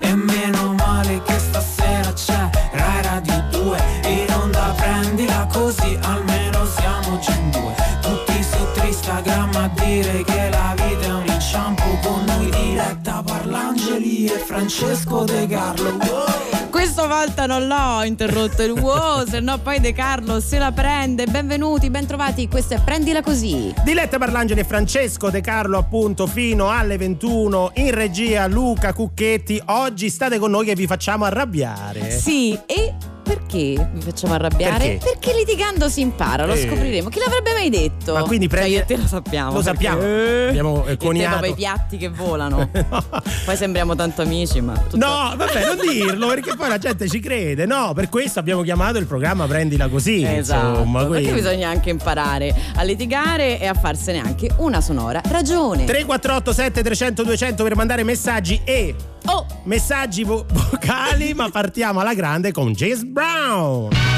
E meno male che stasera c'è Rai Radio 2 In onda prendila così almeno siamo già in due. Tutti su Instagram a dire che la vita è un inciampo. Con noi diretta Parlangeli e Francesco De Carlo questa volta non l'ho interrotto il wow, se no poi De Carlo se la prende. Benvenuti, bentrovati, questo è Prendila Così. Diletta Parlangeli e Francesco De Carlo appunto fino alle 21 in regia Luca Cucchetti. Oggi state con noi che vi facciamo arrabbiare. Sì, e perché vi facciamo arrabbiare? Perché? Perché litigando si impara, lo Eh. scopriremo. Chi l'avrebbe mai detto? Ma quindi prendi- Cioè, io e te lo sappiamo. Lo sappiamo. perché- Abbiamo, eh, coniato. proprio i piatti che volano. Poi sembriamo tanto amici, ma. tutto- No, vabbè, non dirlo perché poi la gente ci crede. No, per questo abbiamo chiamato il programma Prendila così. Esatto, Insomma, perché quindi. bisogna anche imparare a litigare e a farsene anche una sonora ragione. 348 7300 200 per mandare messaggi e Oh, messaggi vo- vocali, ma partiamo alla grande con James Brown.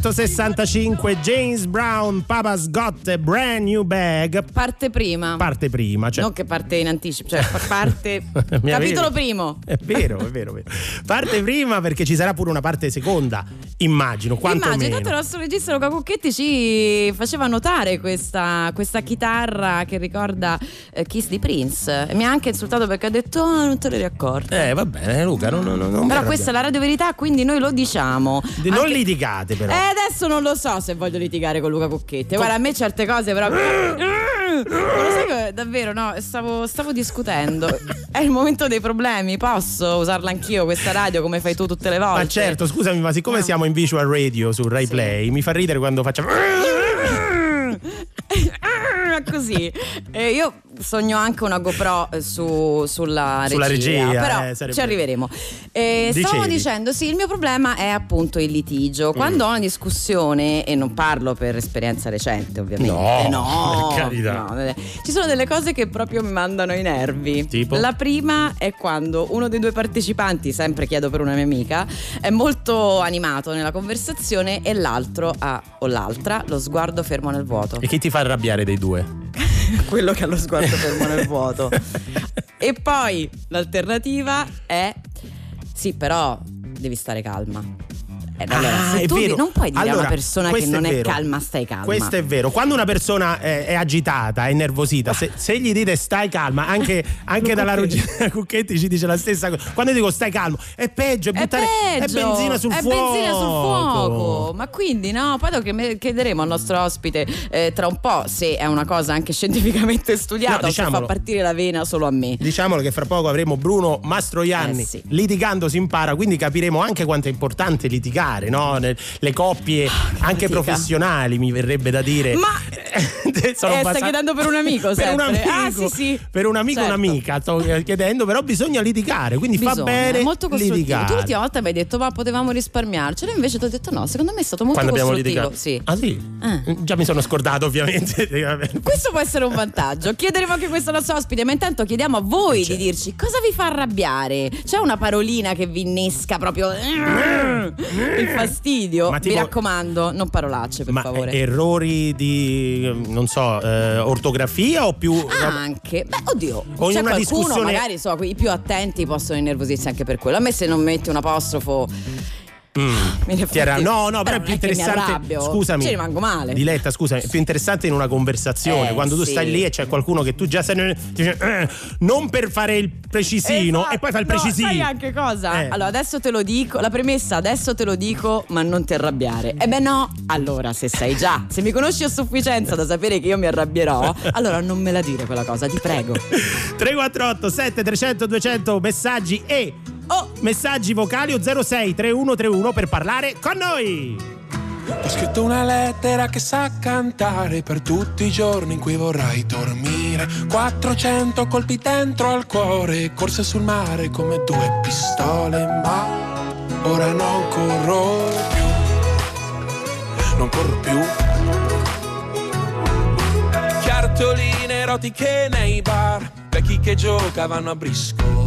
1965 James Brown Papa's Got a Brand New Bag. parte prima. Parte prima, cioè non che parte in anticipo, cioè parte. Capitolo primo. È vero, è vero, è vero. Parte prima perché ci sarà pure una parte seconda, immagino, quanto Immagino, tanto il nostro regista Luca Cucchetti ci faceva notare questa, questa chitarra che ricorda eh, Kiss di Prince. E mi ha anche insultato perché ha detto: "Ah, non te l'eri accorto. Eh, va bene, Luca, non, non, non Però questa è la radio verità, quindi noi lo diciamo. Di- Non Anche- litigate però. Eh, adesso non lo so se voglio litigare con Luca Cucchetti. Guarda, a me certe cose però. Non lo sai che davvero, no, stavo, stavo discutendo. È il momento dei problemi. Posso usarla anch'io questa radio come fai tu tutte le volte? Ma certo, scusami, ma siccome siamo in visual radio su Rai Sì. Play, mi fa ridere quando facciamo. Così. E io sogno anche una GoPro eh, su- sulla regia. Sulla regia, però eh, sarebbe- ci arriveremo. Eh, stavo dicendo, sì, il mio problema è appunto il Mm. litigio. Quando ho una discussione, e non parlo per esperienza recente, ovviamente. No, no per carità. no, ci sono delle cose che proprio mi mandano i nervi. Tipo? La prima è quando uno dei due partecipanti, sempre chiedo per una mia amica, è molto animato nella conversazione e l'altro ha, o l'altra, lo sguardo fermo nel vuoto E chi ti fa arrabbiare dei due? quello che ha lo sguardo fermo nel vuoto. E poi l'alternativa è: sì, però devi stare calma. Eh, allora, Ah, è tu vero. non puoi dire a Allora, una persona che non è, vero. calma, stai calma. Questo è vero. Quando una persona è, è agitata, è nervosita, se, se gli dite stai calma, anche, anche dalla. Rugina Cucchetti ci dice la stessa cosa. Quando dico stai calmo, è peggio, è È buttare peggio, è benzina sul è fuoco. benzina sul fuoco. Ma quindi no, poi lo chiederemo al nostro ospite eh, tra un po' se è una cosa anche scientificamente studiata No, o se fa diciamolo. partire la vena solo a me. Diciamolo che fra poco avremo Bruno Mastroianni. Eh sì. Litigando si impara, quindi capiremo anche quanto è importante litigare, no? Ne- Le coppie anche fatica. professionali, mi verrebbe da dire. Ma Eh, sono Eh, stai chiedendo per un amico per un sempre. amico, Ah, sì, sì. per un amico Certo. un'amica sto chiedendo, però bisogna litigare, quindi fa Bisogna, bene è molto litigare. Tu l'ultima volta mi hai detto ma potevamo risparmiarcelo, invece ti ho detto no, secondo me è stato molto Quando abbiamo costruttivo. litigato. Sì. Ah sì? Eh. Già mi sono scordato ovviamente. Questo può essere un vantaggio. Chiederemo anche questo al nostro ospite, ma intanto chiediamo a voi Certo. di dirci cosa vi fa arrabbiare. C'è una parolina che vi innesca proprio il fastidio? Ma tipo- Mi raccomando, non parolacce, per Ma favore. eh, errori di, non so, eh, ortografia o più... Anche, beh, oddio, O in c'è qualcuno, discussione- magari so, i più attenti possono innervosirsi anche per quello. A me se non metti un apostrofo Mm. arra- no, no, però, è non più interessante. Scusami. Ci rimango male. Diletta, scusami, è più interessante in una conversazione. Eh, quando tu sì. stai lì e c'è qualcuno che tu già sai. dice, "Eh", non per fare il precisino Esatto. e poi fa il No, precisino. sai anche cosa? Eh. Allora, adesso te lo dico. La premessa, adesso te lo dico, ma non ti arrabbiare. E beh, no. Allora, se sai già, se mi conosci a sufficienza da sapere che io mi arrabbierò, allora non me la dire quella cosa, ti prego. 348 7300 200 messaggi e Oh, messaggi vocali o 06 3131 per parlare con noi. Ho scritto una lettera che sa cantare per tutti i giorni in cui vorrai dormire. 400 colpi dentro al cuore, corse sul mare come due pistole, ma ora non corro più. Non corro più. Cartoline erotiche nei bar, vecchi che giocavano a briscola.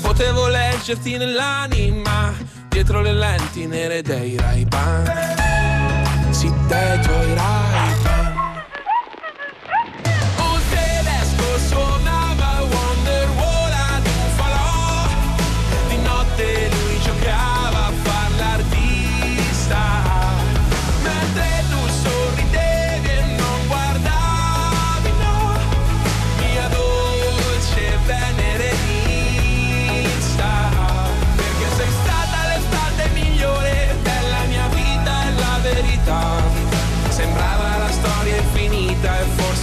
Potevo leggerti nell'anima, dietro le lenti nere dei Ray-Ban. Sì, te tuoi Ray-Ban.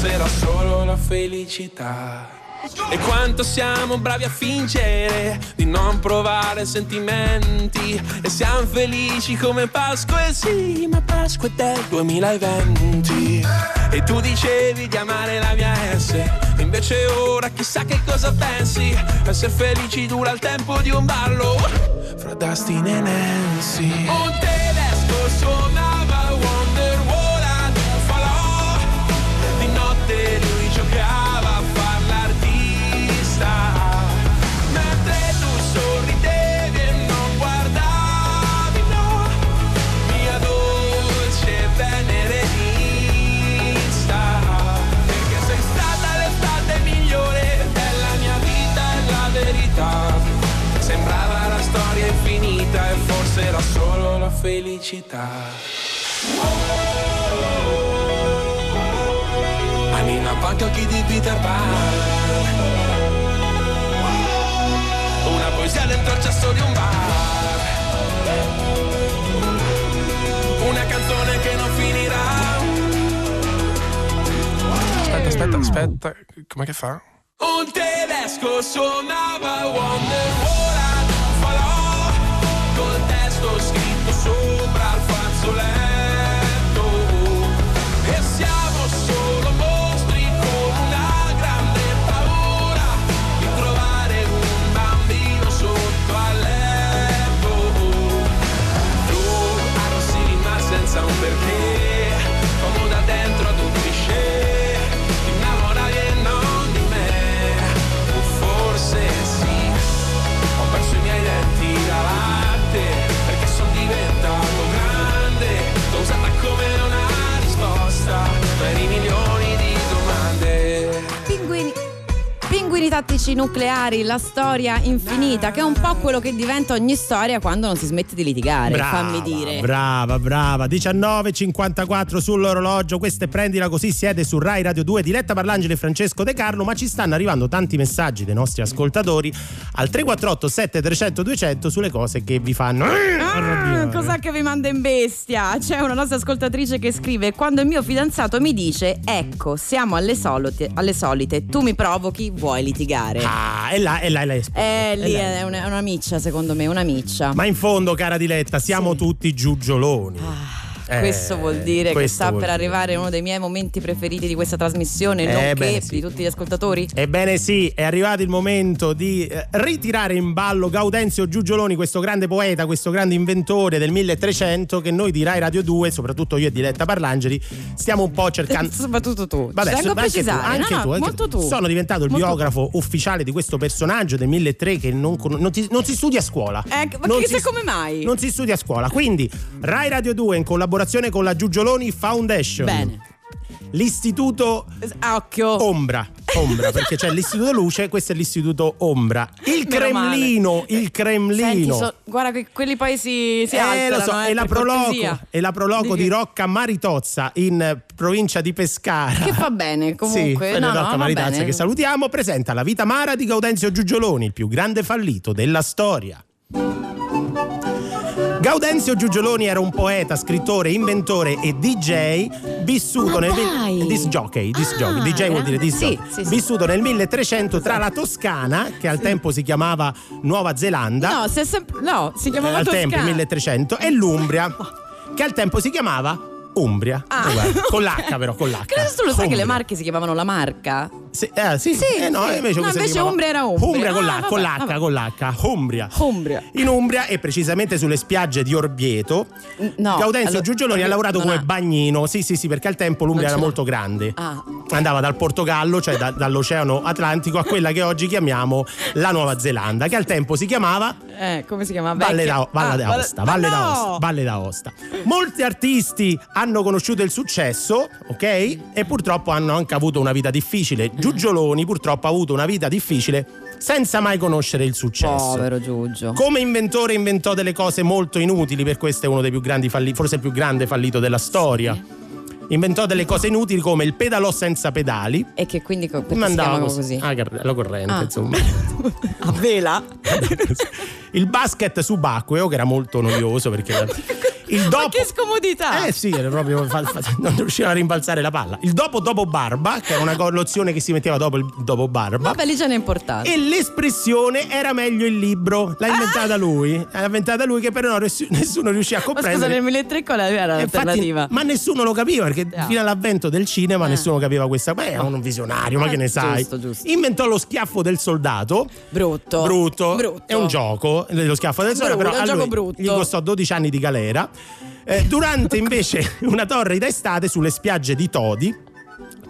Infinita e forse era solo la felicità. E quanto siamo bravi a fingere di non provare sentimenti. E siamo felici come Pasqua, e sì, ma Pasqua è del 2020 E tu dicevi di amare la mia S Invece ora chissà che cosa pensi. Essere felici dura il tempo di un ballo Fra Dustin e Nancy. Un tedesco suonava storia infinita e forse era solo la felicità. Quanto occhi di Peter Pan. Una poesia dentro il cesso di un bar. Una canzone che non finirà. Aspetta, aspetta, aspetta Com'è che fa? Un tedesco suonava Wonderwall scritto sopra il fazzoletto nucleari, la storia infinita, che è un po' quello che diventa ogni storia quando non si smette di litigare. Brava, fammi dire. Brava, brava. 19.54 sull'orologio. Questa è prendila così. Siete su Rai Radio 2, diretta Parlangeli e Francesco De Carlo. Ma ci stanno arrivando tanti messaggi dei nostri ascoltatori al 348 7300 200 sulle cose che vi fanno. Ah, cos'è che vi manda in bestia? C'è una nostra ascoltatrice che scrive: Quando il mio fidanzato mi dice: Ecco, siamo alle solite, alle solite tu mi provochi, vuoi litigare. Ah, e là, e là, e là Eh, lì è una, è una miccia, secondo me, una miccia. Ma in fondo, cara Diletta, siamo Sì. tutti giugioloni. Eh, Questo vuol dire che questo sta vuol per dire. arrivare uno dei miei momenti preferiti di questa trasmissione, Eh, nonché sì. di tutti gli ascoltatori. Ebbene sì, è arrivato il momento di eh, ritirare in ballo Gaudenzio Giugioloni, questo grande poeta, questo grande inventore del 1300 che noi di Rai Radio 2, soprattutto io e Diletta Parlangeli, stiamo un po' cercando... Soprattutto tu. Vabbè, tengo a anche tu, anche no, no, tu, anche tu. tu. Sono diventato il Molto biografo ufficiale di questo personaggio del 1300 che non, con- non ti- non si studia a scuola. Eh, ma Non si- come mai? Non si studia a scuola. Quindi, Rai Radio 2 in collaborazione con la Giugioloni Foundation. Bene. L'istituto Ah, Occhio. Ombra, Ombra, perché c'è l'istituto Luce, questo è l'istituto Ombra. Il Meno male. Cremlino, il Cremlino. Senti, so- guarda che quelli poi si, si Eh, alterano, lo so, eh, è, la proloco, è la proloco di, che- Rocca Maritozza in eh, provincia di Pescara. Che fa bene, comunque. Sì, No, no, Rocca va Maritozza che salutiamo, presenta La vita amara di Gaudenzio Giugioloni, il più grande fallito della storia. Gaudenzio Giugioloni era un poeta, scrittore, inventore e DJ vissuto Ma nel dai! disc jockey, disc Ah, jockey, DJ vuol dire disc sì, sì, sì. vissuto nel 1300 tra la Toscana, che al tempo si chiamava Nuova Zelanda, No, si è sempre- no, si chiamava eh, al tempo Toscana. 1300 e l'Umbria che al tempo si chiamava Umbria Ah. Guarda, con l'H però con l'H Credo tu lo sai che le marche si chiamavano la marca? Sì, eh, sì, Sì, eh, no, sì. invece, No, invece chiamava- Umbria era Umbria. con, Ah, l'H, con l'H vabbè. con l'H Umbria Umbria. in Umbria e precisamente sulle spiagge di Orvieto No, Gaudenzio allora- Giugioloni ha lavorato come ha- bagnino sì sì sì perché al tempo l'Umbria era molto grande Ah. andava dal Portogallo cioè da- dall'Oceano Atlantico a quella che oggi chiamiamo la Nuova Zelanda che al tempo si chiamava Eh, come si chiama? Valle Vecchia- d'A- Valle Ah, d'Aosta, Ma Valle no! d'Aosta, Valle d'Aosta. Molti artisti hanno conosciuto il successo, ok? E purtroppo hanno anche avuto una vita difficile. Giugioloni purtroppo ha avuto una vita difficile senza mai conoscere il successo. Povero Giugio. Come inventore inventò delle cose molto inutili, per questo è uno dei più grandi falliti, forse il più grande fallito della storia. Inventò delle cose inutili come il pedalò senza pedali. E che quindi co- Mandava così. così? Ah, la corrente, Ah. insomma. A vela? il basket subacqueo, che era molto noioso perché il dopo. Ma che scomodità! Eh sì, era proprio fa- fa- non riusciva a rimbalzare la palla. Il dopo dopo barba, che era una collozione che si metteva dopo il dopo barba. Vabbè, lì ce n'è importante. E l'espressione era meglio il libro. L'ha inventata lui. L'ha inventata lui, che però nessuno, riuscì a Ma scusa, comprendere. nel 1003 qual era E infatti- l'alternativa? ma nessuno lo capiva perché Ah. fino all'avvento del cinema Eh. nessuno capiva questa. Beh, è un visionario, ma Eh, che ne sai? giusto, giusto. Inventò lo schiaffo del soldato. Brutto. Brutto. Brutto. È un gioco, lo schiaffo del Brutto, però a lui gli costò 12 anni di galera. Eh, durante invece una torre d'estate sulle spiagge di Todi,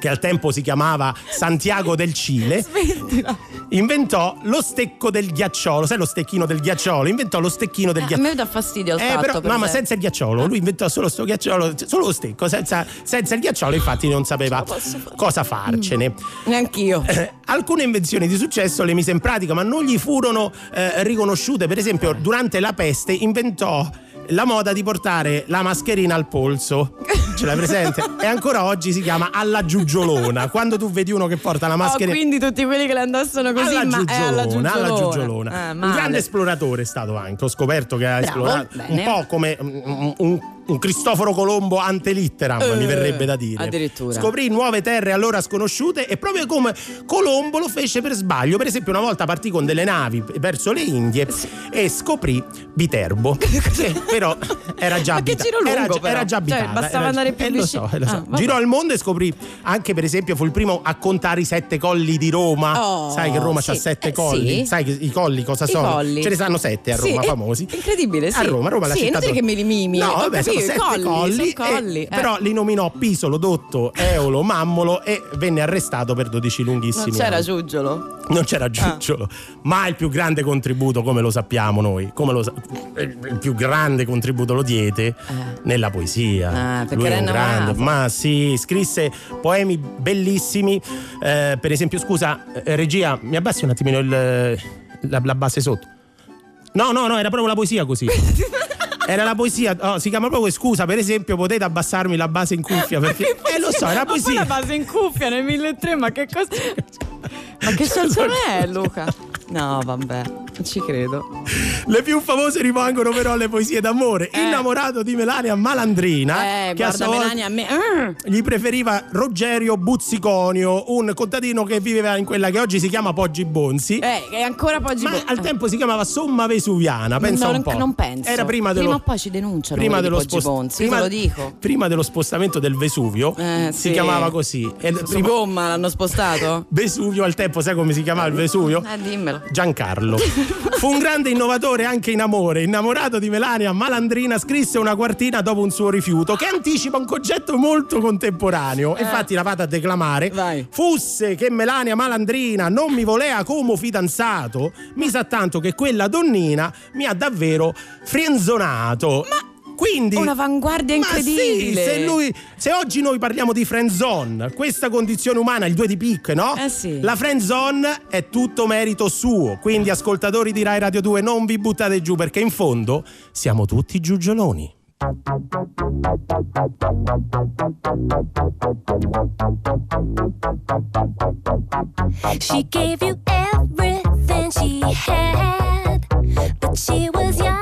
che al tempo si chiamava Santiago del Cile, Smettila. inventò lo stecco del ghiacciolo. Sai lo stecchino del ghiacciolo? Inventò lo stecchino del Eh, a ghiacciolo. me dà fastidio il Eh, però, per no, ma senza il ghiacciolo. Lui inventò solo sto ghiacciolo, solo lo stecco, senza, senza il ghiacciolo, infatti non sapeva cosa farcene. Neanch'io. Eh, alcune invenzioni di successo le mise in pratica, ma non gli furono eh, riconosciute. Per esempio, durante la peste inventò la moda di portare la mascherina al polso. Ce l'hai presente? e ancora oggi si chiama alla giugiolona. Quando tu vedi uno che porta la Oh, mascherina quindi tutti quelli che le indossano così, alla ma è alla giugiolona, alla giugiolona. giugiolona. Eh, un grande esploratore è stato anche. Ho scoperto che ha Bravo, esplorato bene. un po' come un, un- un Cristoforo Colombo ante litteram, Eh, mi verrebbe da dire. addirittura. Scoprì nuove terre allora sconosciute e proprio come Colombo lo fece per sbaglio. Per esempio, una volta partì con delle navi verso le Indie e scoprì Viterbo. che però era già abitata. era, già- però. era già Cioè, abitata. bastava era- andare più eh, lo so, eh, lo so. Ah. Girò il mondo e scoprì anche, per esempio, fu il primo a contare i sette colli di Roma. Oh, Sai che Roma sì. ha sette Eh, colli? sì. Sai che i colli cosa I sono? colli. Ce ne sanno sette a Sì, Roma, famosi. incredibile, sì. A Roma, Roma la Sì, città inutile dove- che me li mimi, No, vabbè, Sì, sette colli, colli, colli, eh. però li nominò Pisolo, Dotto, Eolo, Mammolo e venne arrestato per 12 lunghissimi Non c'era anni. Giugiolo. Non c'era Giugiolo, ma il più grande contributo, come lo sappiamo noi, come lo sa- il il più grande contributo lo diede nella poesia. Ah, perché Lui era un grande, ma sì, scrisse poemi bellissimi. eh, per esempio, scusa, eh, regia, mi abbassi un attimino il- la, la base sotto. No, no, no, era proprio la poesia così. Era la poesia, oh, si chiama proprio scusa, per esempio, potete abbassarmi la base in cuffia perché eh lo so, era poesia. la base in cuffia nel 1003, ma che cosa. Ma che senso è, Luca? No, vabbè, non ci credo. Le più famose rimangono però le poesie d'amore. Eh. Innamorato di Melania Malandrina, Eh, che a guarda sua volta Melania a me. Mm. gli preferiva Rogerio Buzziconio, un contadino che viveva in quella che oggi si chiama Poggi Bonzi. Eh, è ancora poi Ma al tempo si chiamava Somma Vesuviana, pensa no, un non, po'. non penso. Era prima dello Prima o poi ci denunciano prima dello, Poggi spost- Bonzi, prima, lo dico. prima dello spostamento del Vesuvio Eh, si sì. chiamava così. E Su prima- gomma l'hanno spostato? Vesuvio al tempo, sai come si chiamava il Vesuvio? Eh, dimmelo. Giancarlo. Fu un grande innovatore anche in amore. Innamorato di Melania Malandrina, scrisse una quartina dopo un suo rifiuto che anticipa un concetto molto contemporaneo. Infatti, la vado a declamare. Eh. Vai. Fusse che Melania Malandrina non mi volea come fidanzato, mi sa tanto che quella donnina mi ha davvero frenzonato. Ma quindi Un'avanguardia ma sì, incredibile. se, lui, se oggi noi parliamo di friend zone, questa condizione umana, il due di picche, no? Eh sì. La friend zone è tutto merito suo. Quindi, ascoltatori di Rai Radio 2, non vi buttate giù perché in fondo siamo tutti giugioloni. She gave you everything she had, but she was young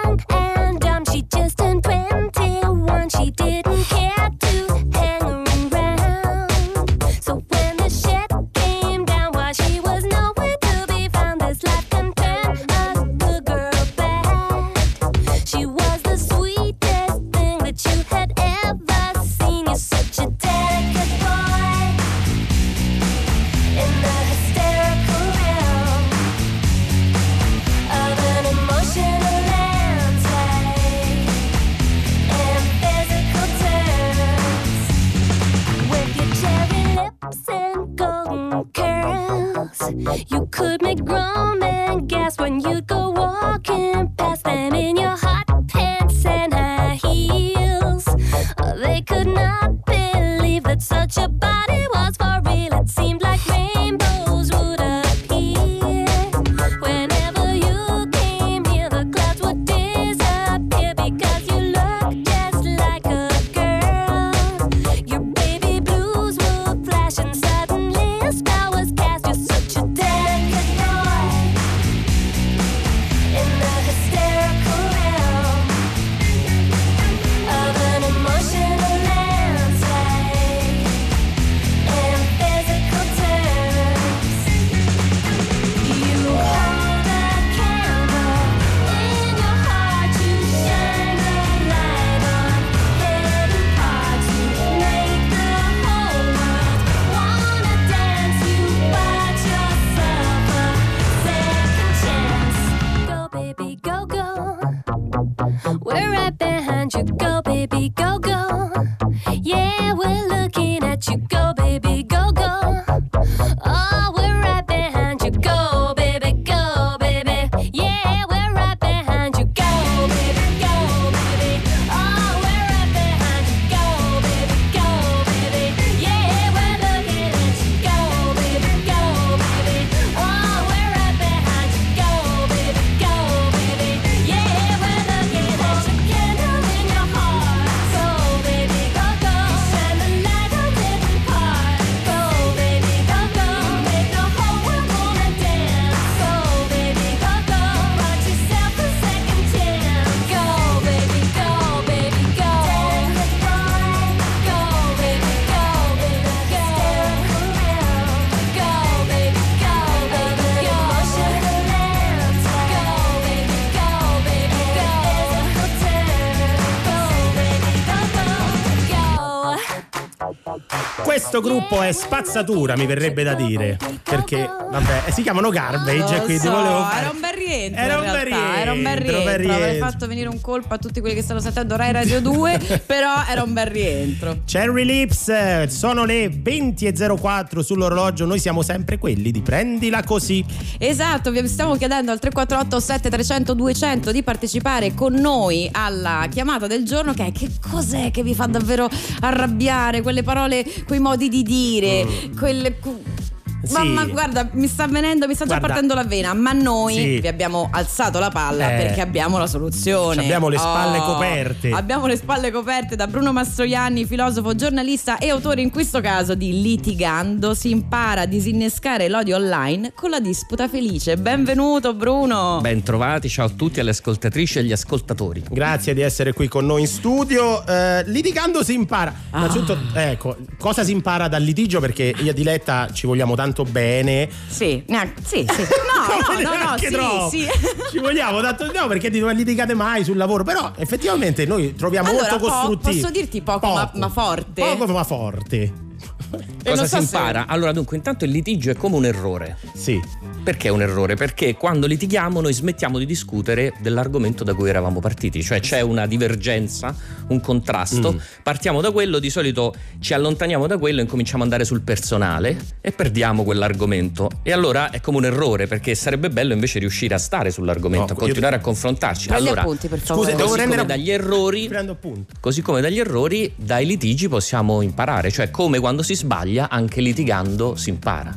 spazzatura, mi verrebbe da dire. Perché, vabbè, si chiamano Garbage, Lo quindi so, volevo fare- era un bel rientro. Era un bel realtà, Era un bel rientro, rientro. Avrei rientro. fatto venire un colpo a tutti quelli che stanno sentendo Rai Radio 2, però era un bel rientro. Cherry Lips, sono le 20.04 sull'orologio, noi siamo sempre quelli di prendila così. Esatto, vi stiamo chiedendo al 348 7300 200 di partecipare con noi alla chiamata del giorno che è che cos'è che vi fa davvero arrabbiare, quelle parole, quei modi di dire, quelle... Ma. Sì. ma guarda, mi sta venendo, mi sta già Guarda. partendo la vena, ma noi Sì. vi abbiamo alzato la palla Eh. perché abbiamo la soluzione. Abbiamo le spalle Oh, coperte. Abbiamo le spalle coperte da Bruno Mastroianni, filosofo, giornalista e autore in questo caso di Litigando si impara a disinnescare l'odio online con la disputa felice. Benvenuto Bruno. Ben trovati, ciao a tutti, alle ascoltatrici e agli ascoltatori. Grazie di essere qui con noi in studio. Eh, litigando si impara. Ah. Innanzitutto, ecco, cosa si impara dal litigio? Perché io e Diletta ci vogliamo tanto bene. Sì, neanche, sì, sì. No, no, no, no, sì, troppo. sì. Ci vogliamo tanto no, perché non litigate mai sul lavoro. Però effettivamente noi troviamo Allora, molto po- costruttivi. posso dirti poco, ma- ma forte? Poco ma forte. E Cosa non si so se- impara? Allora, dunque, intanto il litigio è come un errore. Sì. Perché è un errore? Perché quando litighiamo noi smettiamo di discutere dell'argomento da cui eravamo partiti, cioè c'è una divergenza, un contrasto, Mm. partiamo da quello, di solito ci allontaniamo da quello e incominciamo ad andare sul personale e perdiamo quell'argomento. E allora è come un errore perché sarebbe bello invece riuscire a stare sull'argomento, No, a continuare a confrontarci. Prendi allora, appunti, per favore. Scusa, devo così come prendere dagli errori Prendo appunto. Così come dagli errori, dai litigi possiamo imparare, cioè come quando si sbaglia, anche litigando si impara.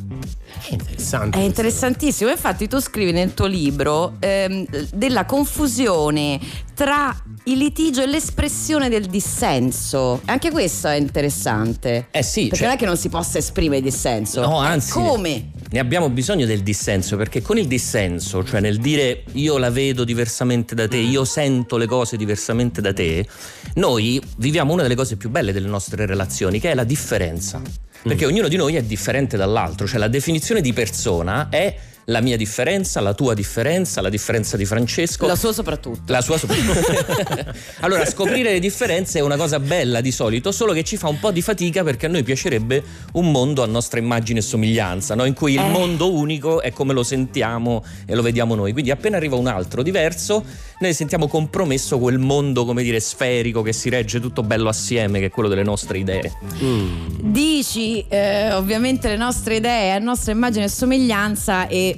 È interessante. È interessantissimo, infatti tu scrivi nel tuo libro ehm, della confusione tra il litigio e l'espressione del dissenso. Anche questo è interessante. Eh sì, Perché cioè- non è che non si possa esprimere il dissenso. No, anzi. Come? Ne abbiamo bisogno del dissenso, perché con il dissenso, cioè nel dire io la vedo diversamente da te, io sento le cose diversamente da te, noi viviamo una delle cose più belle delle nostre relazioni, che è la differenza. Perché ognuno di noi è differente dall'altro, cioè la definizione di persona è la mia differenza, la tua differenza, la differenza di Francesco. La sua soprattutto. La sua allora, scoprire le differenze è una cosa bella di solito, solo che ci fa un po' di fatica perché a noi piacerebbe un mondo a nostra immagine e somiglianza, no? in cui il Eh. mondo unico è come lo sentiamo e lo vediamo noi. Quindi appena arriva un altro diverso, noi sentiamo compromesso quel mondo, come dire, sferico che si regge tutto bello assieme, che è quello delle nostre idee. Dici eh, ovviamente le nostre idee, a nostra immagine e somiglianza e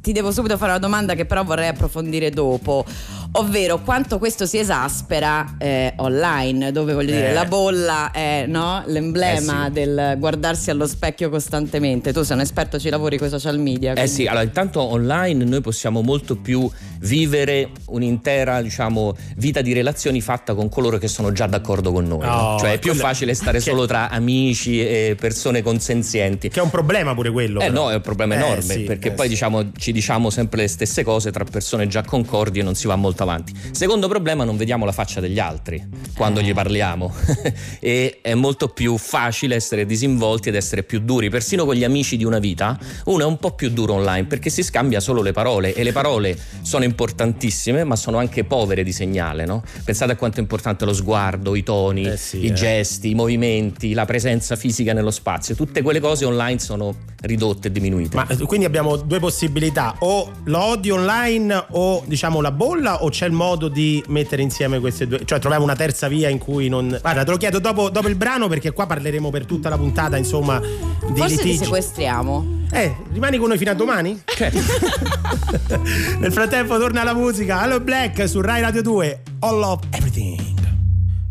ti devo subito fare una domanda che però vorrei approfondire dopo. Ovvero quanto questo si esaspera eh, online, dove voglio dire Eh. la bolla è no, l'emblema Eh sì. del guardarsi allo specchio costantemente. Tu sei un esperto, ci lavori con i social media. Eh quindi- sì, allora intanto online noi possiamo molto più vivere un'intera, diciamo, vita di relazioni fatta con coloro che sono già d'accordo con noi. no? Oh, Cioè è più quello- facile stare che- solo tra amici e persone consenzienti. Che è un problema pure quello. Eh però. no, è un problema Eh, enorme sì, perché eh, poi sì. diciamo, ci diciamo sempre le stesse cose tra persone già concordi e non si va molto avanti. Secondo problema, non vediamo la faccia degli altri quando gli parliamo e è molto più facile essere disinvolti ed essere più duri. Persino con gli amici di una vita, uno è un po' più duro online perché si scambia solo le parole e le parole sono importantissime ma sono anche povere di segnale. No? Pensate a quanto è importante lo sguardo, i toni, Eh sì, i eh. gesti, i movimenti, la presenza fisica nello spazio. Tutte quelle cose online sono ridotte e diminuite. Ma eh, quindi abbiamo due possibilità, o l'odio online o diciamo la bolla o c'è il modo di mettere insieme queste due, cioè troviamo una terza via in cui non... Guarda, te lo chiedo dopo, dopo il brano perché qua parleremo per tutta la puntata insomma di Forse ti litigi. sequestriamo. Eh, rimani con noi fino a domani? Certo. Nel frattempo torna la musica, Hello Black su Rai Radio 2, All of Everything.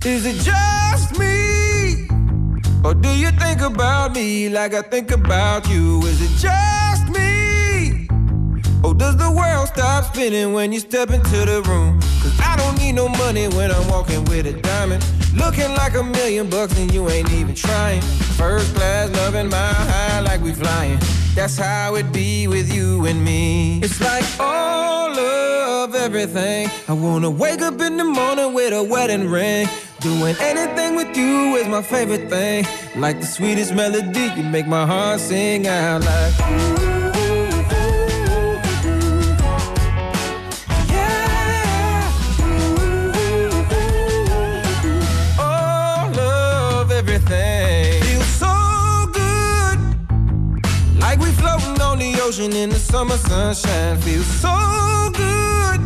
Is it just me? Or do you think about me like I think about you? Is it just me? Or does the world stop spinning when you step into the room? Cause I don't need no money when I'm walking with a diamond. Looking like a million bucks and you ain't even trying. First class loving my high like we flying. That's how it be with you and me. It's like all of everything. I wanna wake up in the morning with a wedding ring. Doing anything with you is my favorite thing. Like the sweetest melody, you make my heart sing out like. Yeah. Summer sunshine feels so good.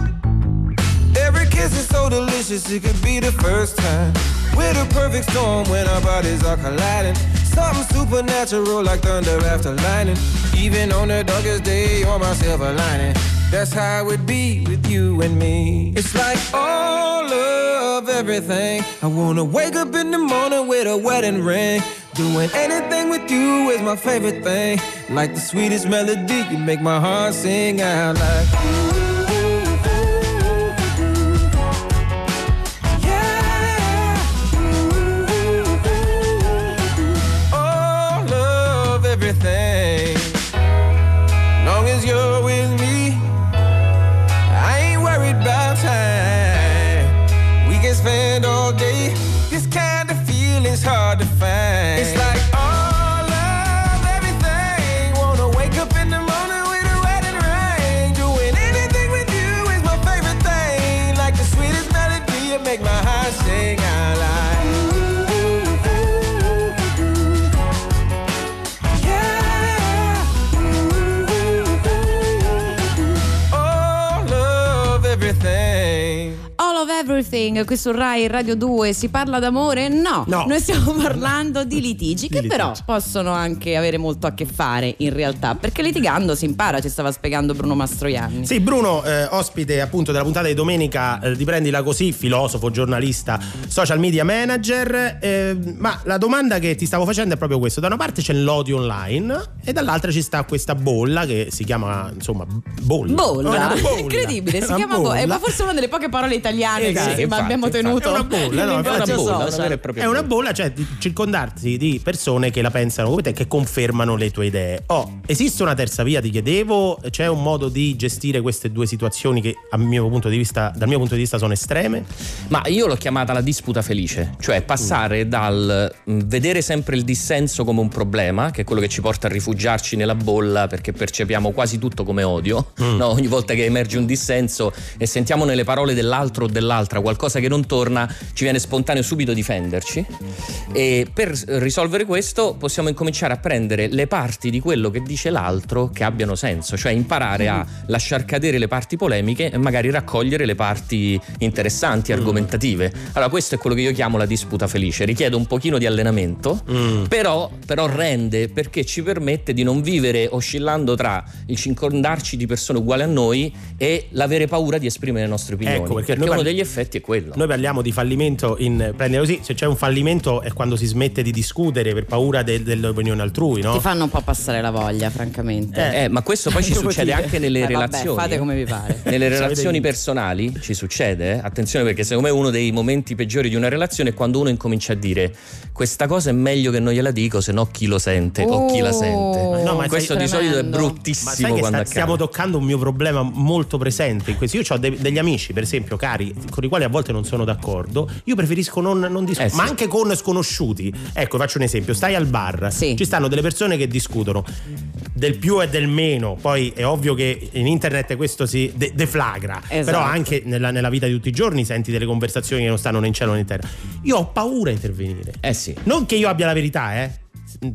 Every kiss is so delicious, it could be the first time. We're the perfect storm when our bodies are colliding. Something supernatural like thunder after lightning. Even on the darkest day, you're my silver lining. That's how it would be with you and me. It's like all of everything. I wanna wake up in the morning with a wedding ring. Doing anything with you is my favorite thing. Like the sweetest melody, you make my heart sing out like. Yeah. Of Qui su Rai Radio 2 si parla d'amore? No, No. noi stiamo parlando di litigi che Di però litigi. possono anche avere molto a che fare in realtà, perché litigando si impara, ci stava spiegando Bruno Mastroianni. Sì, Bruno, eh, ospite appunto della puntata di domenica, eh, riprendila così, filosofo, giornalista, social media manager. eh, ma la domanda che ti stavo facendo è proprio questo: da una parte c'è l'odio online e dall'altra ci sta questa bolla che si chiama, insomma, bolla. Bolla, bolla. incredibile, si Una chiama bolla. Bolla. ma forse una delle poche parole italiane Esatto, che infatti, abbiamo tenuto. È una bolla, no, una bolla, una social. vera e propria È una bolla. cioè di circondarsi di persone che la pensano come te, che confermano le tue idee. Oh, esiste una terza via, ti chiedevo, c'è un modo di gestire queste due situazioni che a mio punto di vista, dal mio punto di vista sono estreme? Ma io l'ho chiamata la disputa felice, cioè passare dal mh, vedere sempre il dissenso come un problema, che è quello che ci porta a rifugiarci nella bolla perché percepiamo quasi tutto come odio, no? ogni volta che emerge un dissenso e sentiamo nelle parole dell'altro o dell'altra qualcosa che non torna, ci viene spontaneo subito difenderci. E per risolvere questo possiamo incominciare a prendere le parti di quello che dice l'altro che abbiano senso, cioè imparare a lasciar cadere le parti polemiche e magari raccogliere le parti interessanti, argomentative. Allora questo è quello che io chiamo la disputa felice, richiede un pochino di allenamento, però, però rende perché ci permette di non vivere oscillando tra il circondarci di persone uguali a noi e l'avere paura di esprimere le nostre opinioni. Ecco, perché perché uno parli- degli effetti è quello. Noi parliamo di fallimento in prendere così, se c'è un fallimento è quando si smette di discutere per paura del- delle opinioni altrui, no? Ti fanno un po' passare la voglia, francamente. Eh, ma questo poi ci succede anche nelle Eh, vabbè, relazioni. fate come vi pare. Nelle relazioni personali ci succede, eh? attenzione perché secondo me uno dei momenti peggiori di una relazione è quando uno incomincia a dire questa cosa è meglio che non gliela dico, se no chi lo sente o chi la sente. Oh, No, ma questo di solito è bruttissimo sai che quando sta- accade. stiamo toccando un mio problema molto presente in questo. Io ho degli amici, per esempio, cari, con i quali a volte non sono d'accordo. Io preferisco non, non discutere, Eh sì. ma anche con sconosciuti. Ecco, faccio un esempio: stai al bar, Sì. ci stanno delle persone che discutono del più e del meno. Poi è ovvio che in internet questo si de- deflagra, Esatto. però anche nella, nella vita di tutti i giorni senti delle conversazioni che non stanno né in cielo né in terra. Io ho paura a intervenire. Eh sì. Non che io abbia la verità, eh.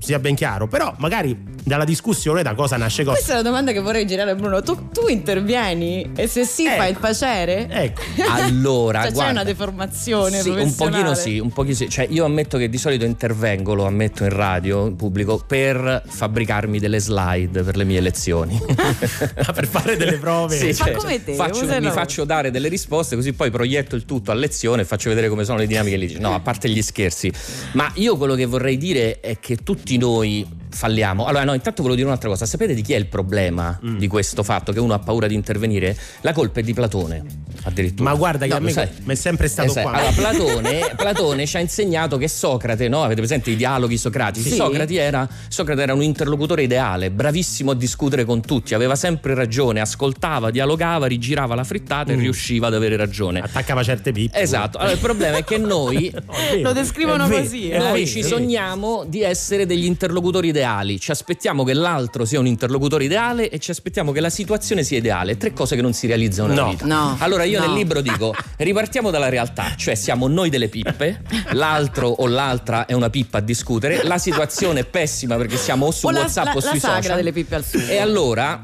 Sia ben chiaro, però magari dalla discussione da cosa nasce cosa. Questa è la domanda che vorrei girare a Bruno. Tu, tu intervieni e se sì Ecco. fai il piacere? Ecco. Allora, Cioè, c'è guarda, una deformazione Sì, un pochino sì, un pochino sì. Cioè, io ammetto che di solito intervengo, lo ammetto in radio, in pubblico, per fabbricarmi delle slide per le mie lezioni. per fare delle prove. Sì, Ma cioè, come te, faccio- mi no. faccio dare delle risposte così poi proietto il tutto a lezione e faccio vedere come sono le dinamiche lì. No, a parte gli scherzi. Ma io quello che vorrei dire è che tutti noi falliamo. Allora, no, intanto volevo dire un'altra cosa. Sapete di chi è il problema Mm. di questo fatto che uno ha paura di intervenire? La colpa è di Platone, addirittura. Ma guarda che No, a me sai- è sempre stato sai, qua. Allora, Platone, Platone ci ha insegnato che Socrate, no? Avete presente i dialoghi socratici? Sì. Socrate, era, Socrate era un interlocutore ideale, bravissimo a discutere con tutti, aveva sempre ragione, ascoltava, dialogava, rigirava la frittata Mm. e riusciva ad avere ragione. Attaccava certe pippe. Esatto, allora il problema è che noi è. Lo descrivono È così, eh. noi ci sogniamo di essere degli interlocutori ideali, ci aspettiamo che l'altro sia un interlocutore ideale e ci aspettiamo che la situazione sia ideale, tre cose che non si realizzano nella No. vita. No, Allora io no. nel libro dico, ripartiamo dalla realtà, cioè siamo noi delle pippe, l'altro o l'altra è una pippa a discutere, la situazione è pessima perché siamo o su O la- WhatsApp la- o la sui sagra social. delle pippe al sugo. E allora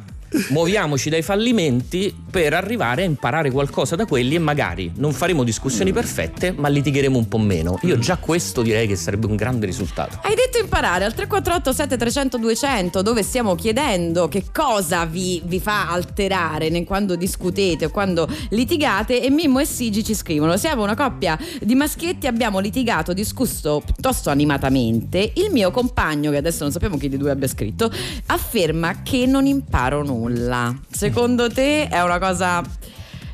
muoviamoci dai fallimenti per arrivare a imparare qualcosa da quelli e magari non faremo discussioni perfette, ma litigheremo un po' meno. Io già questo direi che sarebbe un grande risultato. Hai detto imparare al 348 7300 200 dove stiamo chiedendo che cosa vi, vi fa alterare quando discutete o quando litigate e Mimmo e Sigi ci scrivono siamo una coppia di maschietti abbiamo litigato discusso piuttosto animatamente il mio compagno che adesso non sappiamo chi di due abbia scritto afferma che non imparo nulla secondo te è una cosa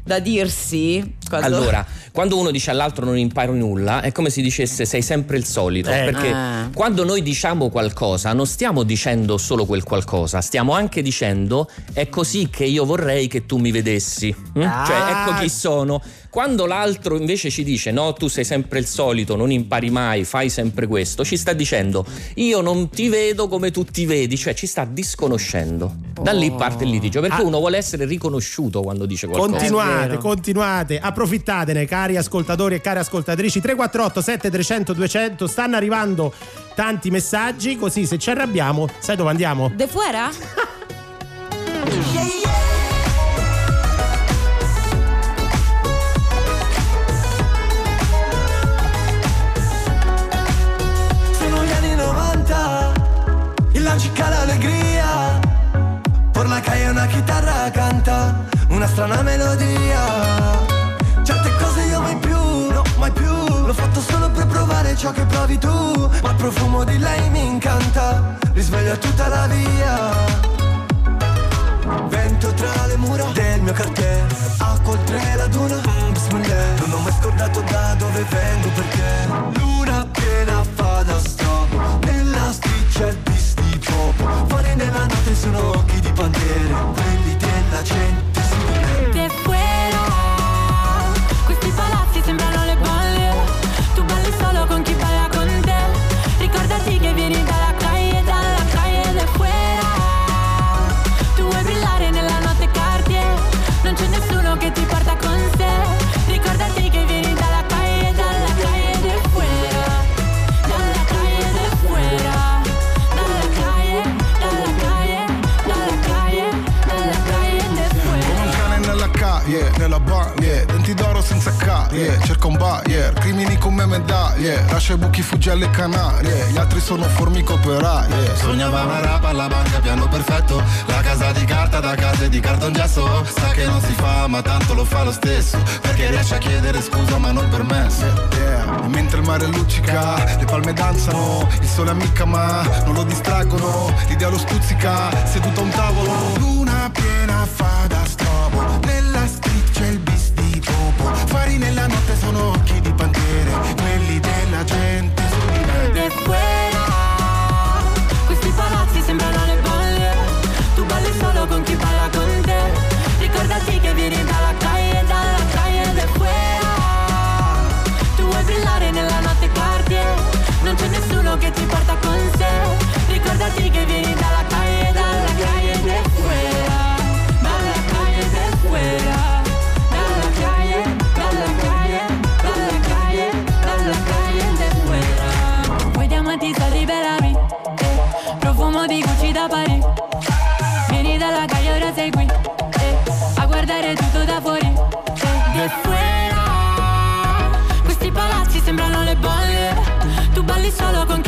da dirsi? Quando- Allora, quando uno dice all'altro non imparo nulla, è come se dicesse sei sempre il solito. Eh. Perché Ah. quando noi diciamo qualcosa, non stiamo dicendo solo quel qualcosa, stiamo anche dicendo è così che io vorrei che tu mi vedessi. Mm? Ah. Cioè, ecco chi sono. Quando l'altro invece ci dice no, tu sei sempre il solito, non impari mai, fai sempre questo, ci sta dicendo io non ti vedo come tu ti vedi, cioè ci sta disconoscendo. Da lì parte il litigio, perché Ah. uno vuole essere riconosciuto quando dice qualcosa. È Continuate, vero. Approfittatene cari ascoltatori e cari ascoltatrici 348 7300 200 stanno arrivando tanti messaggi così se ci arrabbiamo sai dove andiamo? De fuera? Sono gli anni 90 Il lancica l'allegria Por la calle una chitarra canta Una strana melodia ciò che provi tu Ma il profumo di lei mi incanta. Risveglia tutta la via. Vento tra le mura del mio quartiere Acqua oltre la duna mm, Bismillah Non ho mai scordato da dove vengo perché Luna piena fa da stop Nella bis di pop Fuori nella notte sono occhi di bandiere. Quelli della gente Sono formiche operaie. Sognava una rapa alla banca, piano perfetto, la casa di carta da case di cartongesso, sa che non si fa, ma tanto lo fa lo stesso, perché riesce a chiedere scusa ma non permesso. Yeah. E mentre il mare luccica, le palme danzano, il sole ammicca ma non lo distraggono, l'idea lo stuzzica, seduto a un tavolo. Luna piena fa da strobo, nella street c'è il bis di popo, fari nella notte sono occhi di bandiere, quelli della gente su di solo con chi balla con te. Ricordati che vieni dalla calle, dalla calle de fuera. Tu vuoi brillare nella notte Cartier. Non c'è nessuno che ti porta con sé. Ricordati che vieni dalla solo con chi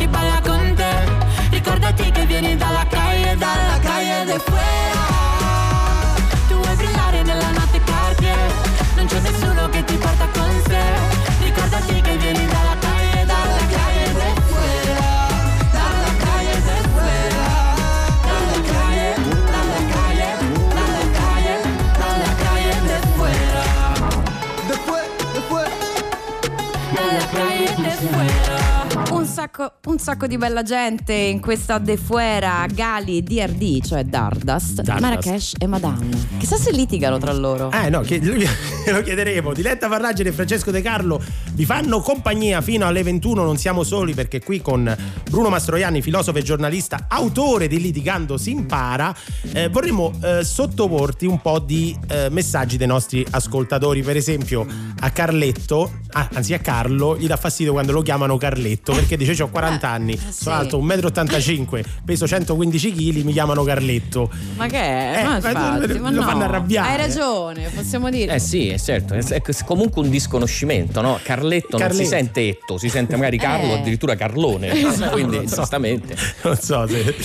balla con Un sacco, un sacco di bella gente in questa De Fuera, Gali, DRD, cioè Dardust, Dardust. Marrakesh e Madame. Chissà se litigano tra loro. Eh no, che- lo chiederemo. Diletta Farragine e Francesco De Carlo vi fanno compagnia fino alle 21. Non siamo soli perché qui con Bruno Mastroianni, filosofo e giornalista, autore di Litigando si impara, eh, vorremmo eh, sottoporti un po' di eh, messaggi dei nostri ascoltatori. Per esempio, a Carletto, ah, anzi a Carlo, gli dà fastidio quando lo chiamano Carletto. Carletto perché dice ho 40 anni, Eh, sì. sono alto 1,85 m, peso 115 kg, mi chiamano Carletto. Ma che è? Eh, ma ma lo no. fanno arrabbiare. Hai ragione, possiamo dire. Eh sì, è certo, è è comunque un disconoscimento, no? Carletto, non Carletto. si sente Etto, si sente magari Carlo, Eh. addirittura Carlone. Quindi, non so. giustamente. Non so se.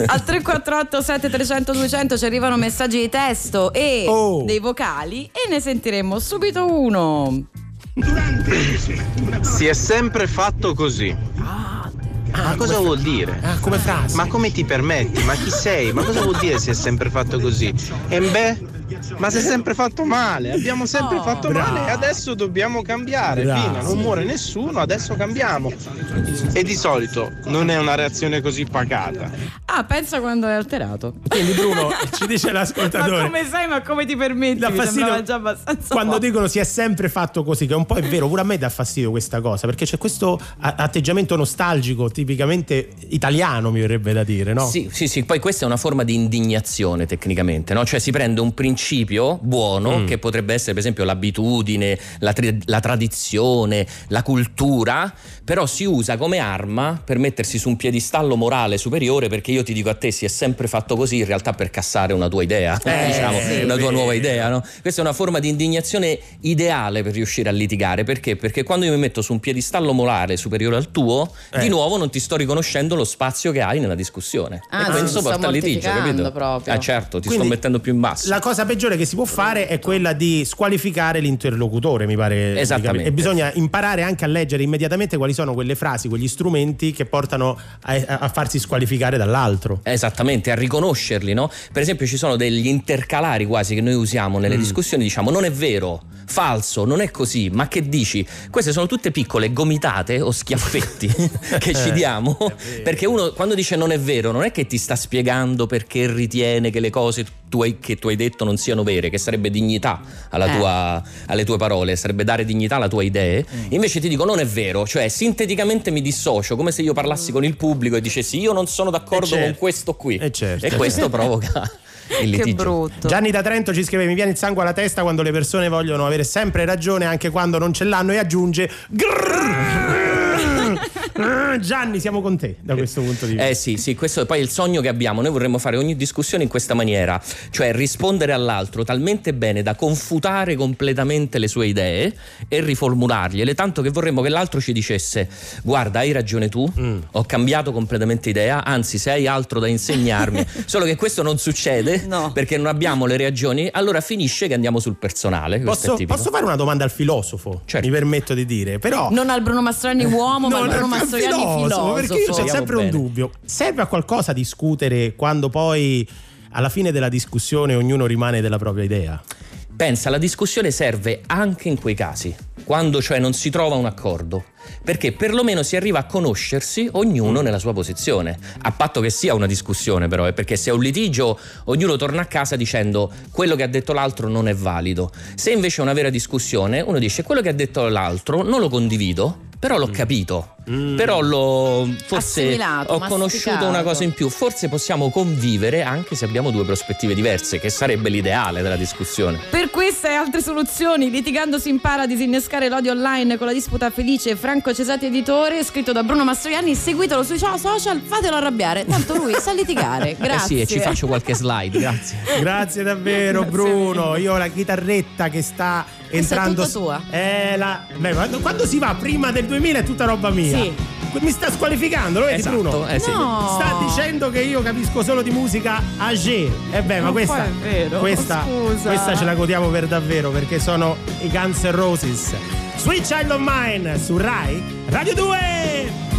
Al 348 7300 200 ci arrivano messaggi di testo e Oh. dei vocali e ne sentiremo subito uno. Si è sempre fatto così. Ma cosa vuol dire? Ah, come frase. Ma come ti permetti? Ma chi sei? Ma cosa vuol dire si è sempre fatto così? E beh? Ma si è sempre fatto male, abbiamo sempre Oh. fatto Bravo. male e adesso dobbiamo cambiare. Bravo. Fino, non muore nessuno, adesso cambiamo. E di solito non è una reazione così pacata. Ah, pensa quando è alterato. Quindi Bruno ci dice Ma l'ascoltatore. come sai, ma come ti permetti? Mi fastidio già abbastanza quando forte. dicono si è sempre fatto così, che un po' è vero, pure a me dà fastidio questa cosa, perché c'è questo atteggiamento nostalgico tipicamente italiano, mi verrebbe da dire, no? Sì, sì, sì, poi questa è una forma di indignazione tecnicamente, no? Cioè si prende un principio buono Mm. che potrebbe essere per esempio l'abitudine, la, tri- la tradizione, la cultura, però si usa come arma per mettersi su un piedistallo morale superiore perché io ti dico a te si è sempre fatto così in realtà per cassare una tua idea, Eh, diciamo, sì, una tua nuova idea, no? Questa è una forma di indignazione ideale per riuscire a litigare, perché? Perché quando io mi metto su un piedistallo morale superiore al tuo, Eh. di nuovo non ti sto riconoscendo lo spazio che hai nella discussione. Ah, e questo porta al litigio, capito? proprio. Ah, certo, ti Quindi sto mettendo più in basso. La cosa peggiore che si può fare è quella di squalificare l'interlocutore, mi pare. Esattamente. E bisogna imparare anche a leggere immediatamente quali sono quelle frasi, quegli strumenti che portano a, a farsi squalificare dall'altro. Esattamente, a riconoscerli, no? Per esempio ci sono degli intercalari quasi che noi usiamo nelle Mm. discussioni, diciamo non è vero, falso, non è così, ma che dici? Queste sono tutte piccole gomitate o schiaffetti che ci diamo, perché uno quando dice non è vero non è che ti sta spiegando perché ritiene che le cose tu hai- che tu hai detto non siano vere, che sarebbe dignità alla Eh. tua- alle tue parole, sarebbe dare dignità alla tua idea, Mm. invece ti dico non è vero, cioè sinteticamente mi dissocio, come se io parlassi con il pubblico e dicessi io non sono d'accordo Eh, certo. con questo qui. Eh, certo, e questo provoca il Che litigio. brutto. Gianni da Trento ci scrive: Mi viene il sangue alla testa quando le persone vogliono avere sempre ragione, anche quando non ce l'hanno, e aggiunge: "Grrr". Gianni, siamo con te da questo punto di vista. Eh sì, sì, questo è poi il sogno che abbiamo. Noi vorremmo fare ogni discussione in questa maniera, cioè rispondere all'altro talmente bene da confutare completamente le sue idee e riformulargliele, tanto che vorremmo che l'altro ci dicesse "Guarda, hai ragione tu, Mm. ho cambiato completamente idea, anzi se hai altro da insegnarmi". Solo che questo non succede No. perché non abbiamo le reazioni, allora finisce che andiamo sul personale, Posso, posso fare una domanda al filosofo? Certo. Mi permetto di dire, però. Non al Bruno Mastroianni uomo, ma al No, Bruno al Mastroianni filosofo. Perché io Speriamo sempre un bene. dubbio. Serve a qualcosa discutere quando poi alla fine della discussione ognuno rimane della propria idea? Pensa, la discussione serve anche in quei casi, quando cioè non si trova un accordo, perché perlomeno si arriva a conoscersi ognuno nella sua posizione, a patto che sia una discussione però, eh, perché se è un litigio ognuno torna a casa dicendo quello che ha detto l'altro non è valido, se invece è una vera discussione uno dice quello che ha detto l'altro non lo condivido, però l'ho capito, però l'ho forse Assimilato, ho conosciuto una cosa in più, forse possiamo convivere anche se abbiamo due prospettive diverse, che sarebbe l'ideale della discussione. Per queste e altre soluzioni, litigando si impara a disinnescare l'odio online con la disputa felice Franco Cesati editore, scritto da Bruno Mastroianni, seguitelo sui social, fatelo arrabbiare, tanto lui sa litigare. Grazie. Eh sì, e ci faccio qualche slide, grazie. Grazie davvero, Grazie Bruno. Io ho la chitarretta che sta entrando. tutta tua? Eh, la... Beh, quando, quando si va prima del 2000 è tutta roba mia. Sì. Mi sta squalificando, lo vedi, Esatto, Bruno? eh sì. No. Sta dicendo che io capisco solo di musica Agé. E beh, ma Ma questa, questa, scusa. questa ce la godiamo per davvero perché sono i Guns N' Roses. Sweet Child of Mine su Rai Radio 2.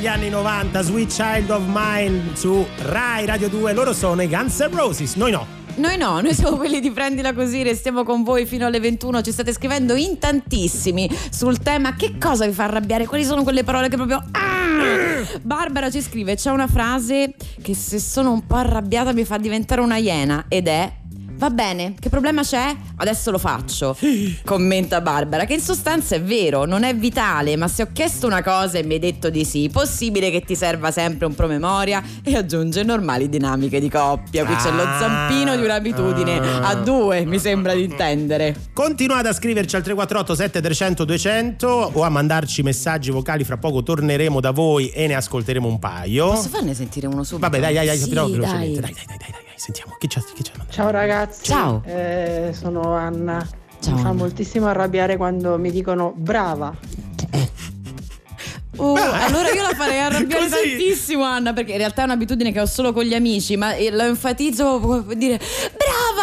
Degli anni 90, Sweet Child of Mine su Rai Radio 2. Loro sono i Guns N' Roses, noi no. Noi no, noi siamo quelli di prendila così, restiamo con voi fino alle 21, ci state scrivendo in tantissimi sul tema che cosa vi fa arrabbiare, quali sono quelle parole che proprio... Ah! Barbara ci scrive, c'è una frase che se sono un po' arrabbiata mi fa diventare una iena ed è... Va bene, che problema c'è? Adesso lo faccio. Commenta Barbara, che in sostanza è vero, non è vitale, ma se ho chiesto una cosa e mi hai detto di sì, possibile che ti serva sempre un promemoria e aggiunge normali dinamiche di coppia. Qui c'è lo Ah. zampino di un'abitudine a due, mi sembra di intendere. Continuate a scriverci al 348 7300 200 o a mandarci messaggi vocali, fra poco torneremo da voi e ne ascolteremo un paio. Posso farne sentire uno subito? Vabbè, dai, dai, dai, Sì. Dai, dai, dai, dai, dai, sentiamo. Chi c'è? Chi c'è? Ciao ragazzi. Ciao. Eh, sono Anna. Ciao, Mi fa Anna. moltissimo arrabbiare quando mi dicono brava. Uh, allora io la farei arrabbiare Così. tantissimo Anna perché in realtà è un'abitudine che ho solo con gli amici ma eh, lo enfatizzo per dire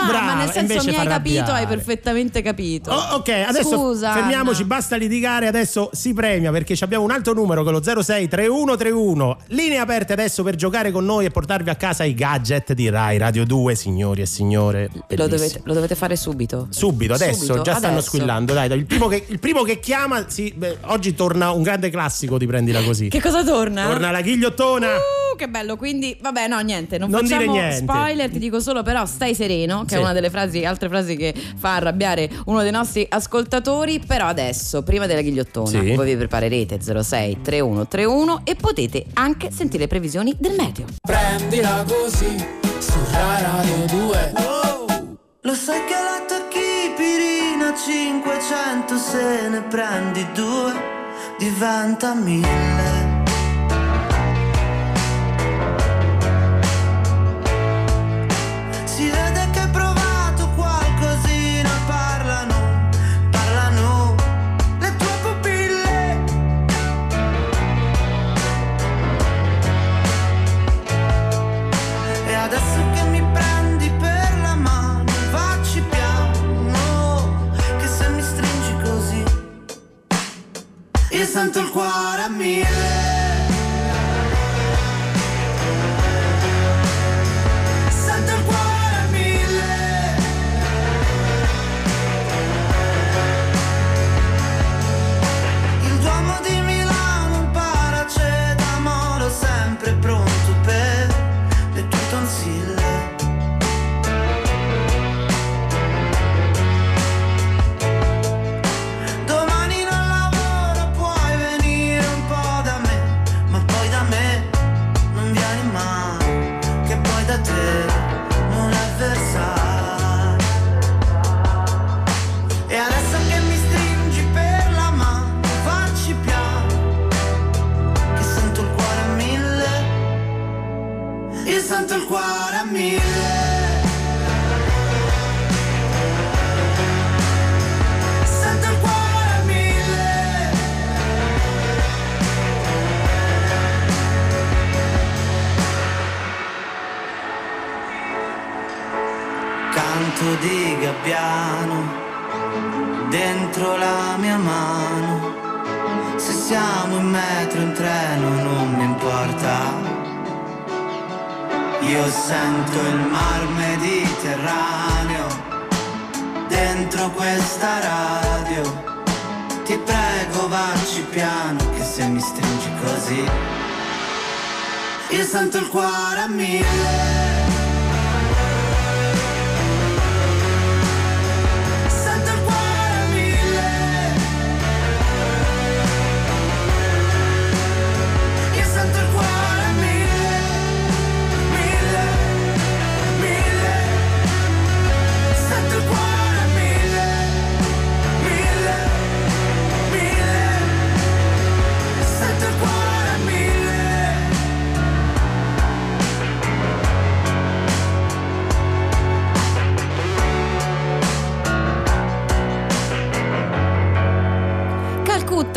brava, ma nel senso invece mi hai fa capito arrabbiare. hai perfettamente capito Oh, ok, adesso Scusa, fermiamoci, Anna. basta litigare, adesso si premia perché ci abbiamo un altro numero che è lo 06 3131. Linee aperte adesso per giocare con noi e portarvi a casa i gadget di Rai Radio 2, signori e signore. lo dovete, lo dovete fare subito Subito, adesso, Subito, già stanno adesso. squillando. Dai, dai, il, primo che, il primo che chiama, sì, beh, oggi torna un grande classico di Prendila Così. che cosa torna? Torna la ghigliottona. Uh, che bello, quindi vabbè, no, niente, non, Non dire facciamo niente. spoiler, ti dico solo però stai sereno, che Sì. È una delle frasi, altre frasi che fa arrabbiare uno dei nostri ascoltatori, però adesso, prima della ghigliottona, Sì. voi vi preparerete 06 3131 e potete anche sentire le previsioni del meteo. Prendila così su Radio 2 Lo sai che la tachipirina 500 se ne prendi due diventa mille. Io sento il cuore a mille. Metro, in treno, non mi importa. Io sento il mar Mediterraneo dentro questa radio. Ti prego, vacci piano, che se mi stringi così, io sento il cuore a mille.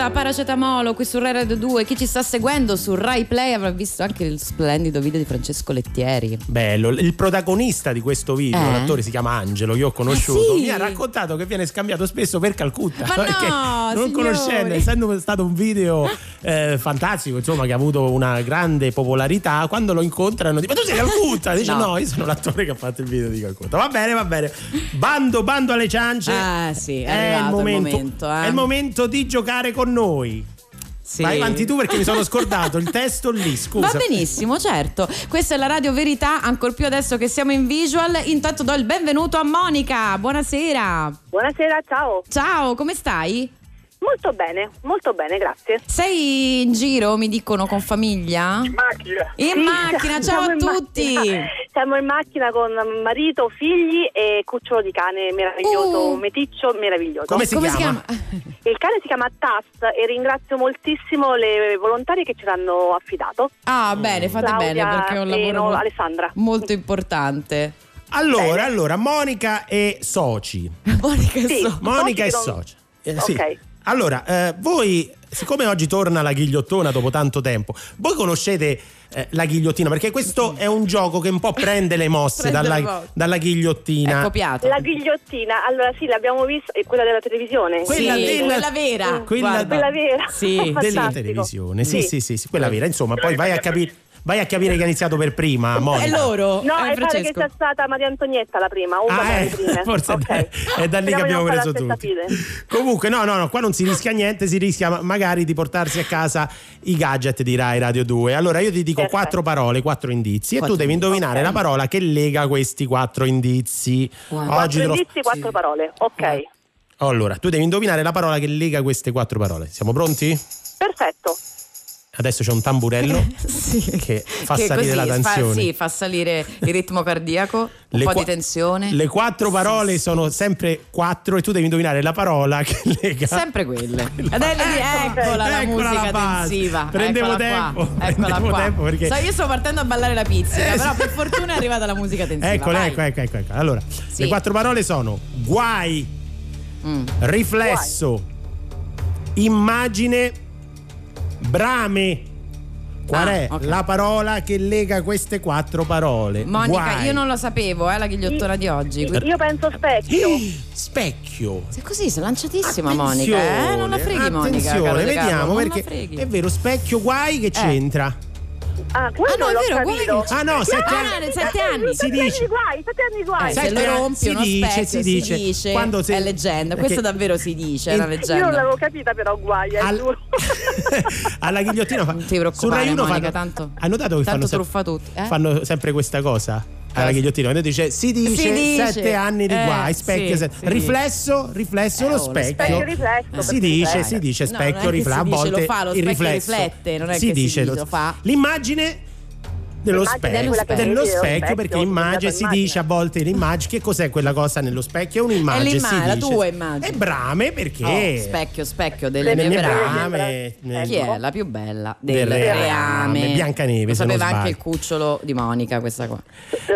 Tutta Paracetamolo qui su Rai Radio 2. Chi ci sta seguendo su Rai Play avrà visto anche il splendido video di Francesco Lettieri. Bello, il protagonista di questo video, Eh? l'attore si chiama Angelo, che ho conosciuto, Ah, sì? mi ha raccontato che viene scambiato spesso per Calcutta. Ma no, perché non signori. conoscendo, essendo stato un video eh, fantastico, insomma, che ha avuto una grande popolarità, quando lo incontrano dicono: Ma tu sei Calcutta? Dice: No. no. io sono l'attore che ha fatto il video di Calcutta. Va bene, va bene. Bando, bando alle ciance. Ah, sì, è è, il arrivato il momento, momento, eh. è il momento di giocare con noi. Sì. Vai avanti tu perché mi sono scordato il testo lì, scusa. Va benissimo, certo. Questa è la Radio Verità, ancor più adesso che siamo in visual. Intanto do il benvenuto a Monica. Buonasera. Buonasera, ciao. Ciao, come stai? Molto bene, molto bene, grazie. Sei in giro, mi dicono, con famiglia? macchina. In macchina, ciao a tutti. Siamo in macchina con marito, figli e cucciolo di cane meraviglioso, Uh. meticcio meraviglioso. Come si chiama? Il cane si chiama Tass e ringrazio moltissimo le volontarie che ce l'hanno affidato. Ah, bene, fate Claudia bene perché è un lavoro Alessandra. molto importante. Allora, allora, Monica e soci. Monica e Sì. so- Monica e Soci soci. Eh, sì. Ok. Allora, eh, voi, siccome oggi torna la ghigliottona dopo tanto tempo, voi conoscete eh, la ghigliottina? Perché questo è un gioco che un po' prende le mosse Prende dalla, dalla ghigliottina. È copiato. La ghigliottina, allora sì, l'abbiamo vista, è quella della televisione. Quella Sì, della- quella vera. Quella-. Quella vera. Sì. della televisione. Sì, sì, sì, sì, quella vera. Insomma, poi vai a capire. Vai a capire che ha iniziato per prima, Monica. È loro. No, eh, e pare che sia stata Maria Antonietta la prima, una Ah, eh, forse Ok. è, è da lì che abbiamo preso tutti. Comunque, no, no, no, qua non si rischia niente, si rischia ma- magari di portarsi a casa i gadget di Rai Radio 2. Allora io ti dico Perfetto. quattro parole, quattro indizi, e Quattro tu devi indovinare ok. la parola che lega questi quattro indizi. Wow. Oggi Quattro lo- indizi, quattro parole. Ok. Allora, tu devi indovinare la parola che lega queste quattro parole. Siamo pronti? Perfetto. Adesso c'è un tamburello Sì. che fa Che salire così la fa- tensione. sì, fa salire il ritmo cardiaco, un Le po' qua- di tensione. Le quattro parole sono sempre quattro e tu devi indovinare la parola che lega. Sempre quelle. Adesso eccola la Eccola musica la tensiva. Prendevo Eccola tempo, Qua. Eccola prendevo qua. tempo perché- Sai, io sto partendo a ballare la pizzica, Eh, però sì. per fortuna è arrivata la musica tensiva. Eccole, vai. ecco, ecco, ecco, ecco. Allora, Sì. le quattro parole sono guai, Mm. riflesso, immagine, brame. Qual Ah, è ok. la parola che lega queste quattro parole? Monica, Guai. io non lo sapevo, eh, la ghigliottona di oggi. quindi- Io penso specchio. Specchio. Se così, sei lanciatissima Attenzione, Monica, eh? Non la freghi Monica. Attenzione, vediamo non la perché freghi. è vero, specchio guai che c'entra. Ah, quello Ah, no, è vero, capito. Ah no, sette Ah, anni. sette anni. Si Sette dice. anni guai, sette anni guai. Eh, Sai- se lo rompi si uno dice, specchio, si si dice. dice, Quando si- è leggenda. perché- Questo davvero si dice, è una Il- Io non leggenda. l'avevo capita però guai, è Al- giuro. alla ghigliottina fa Non ti preoccupare, su Rai Uno Monica, fanno- tanto- hai notato che tanto fanno, truffa tutti, eh? fanno sempre questa cosa alla Eh. ghigliottina quando dice si dice, dice. sette anni di Eh, guai specchio sì, se- riflesso riflesso Eh, lo specchio specchio riflesso, si dice si dice No, specchio riflesso a dice, volte lo fa, lo il specchio riflesso riflette, non è si che si dice dice, lo fa. l'immagine dello specchio, che dello vedi, dello specchio specchio, perché immagine si dice a volte l'immagine che cos'è quella cosa nello specchio è un'immagine È si l'immagine, la dice. tua immagine. e brame perché Oh, specchio, specchio delle le mie mie brame. brame Chi è la più bella? Del Del reame. reame. Biancaneve, Lo sapeva anche il cucciolo di Monica, questa qua.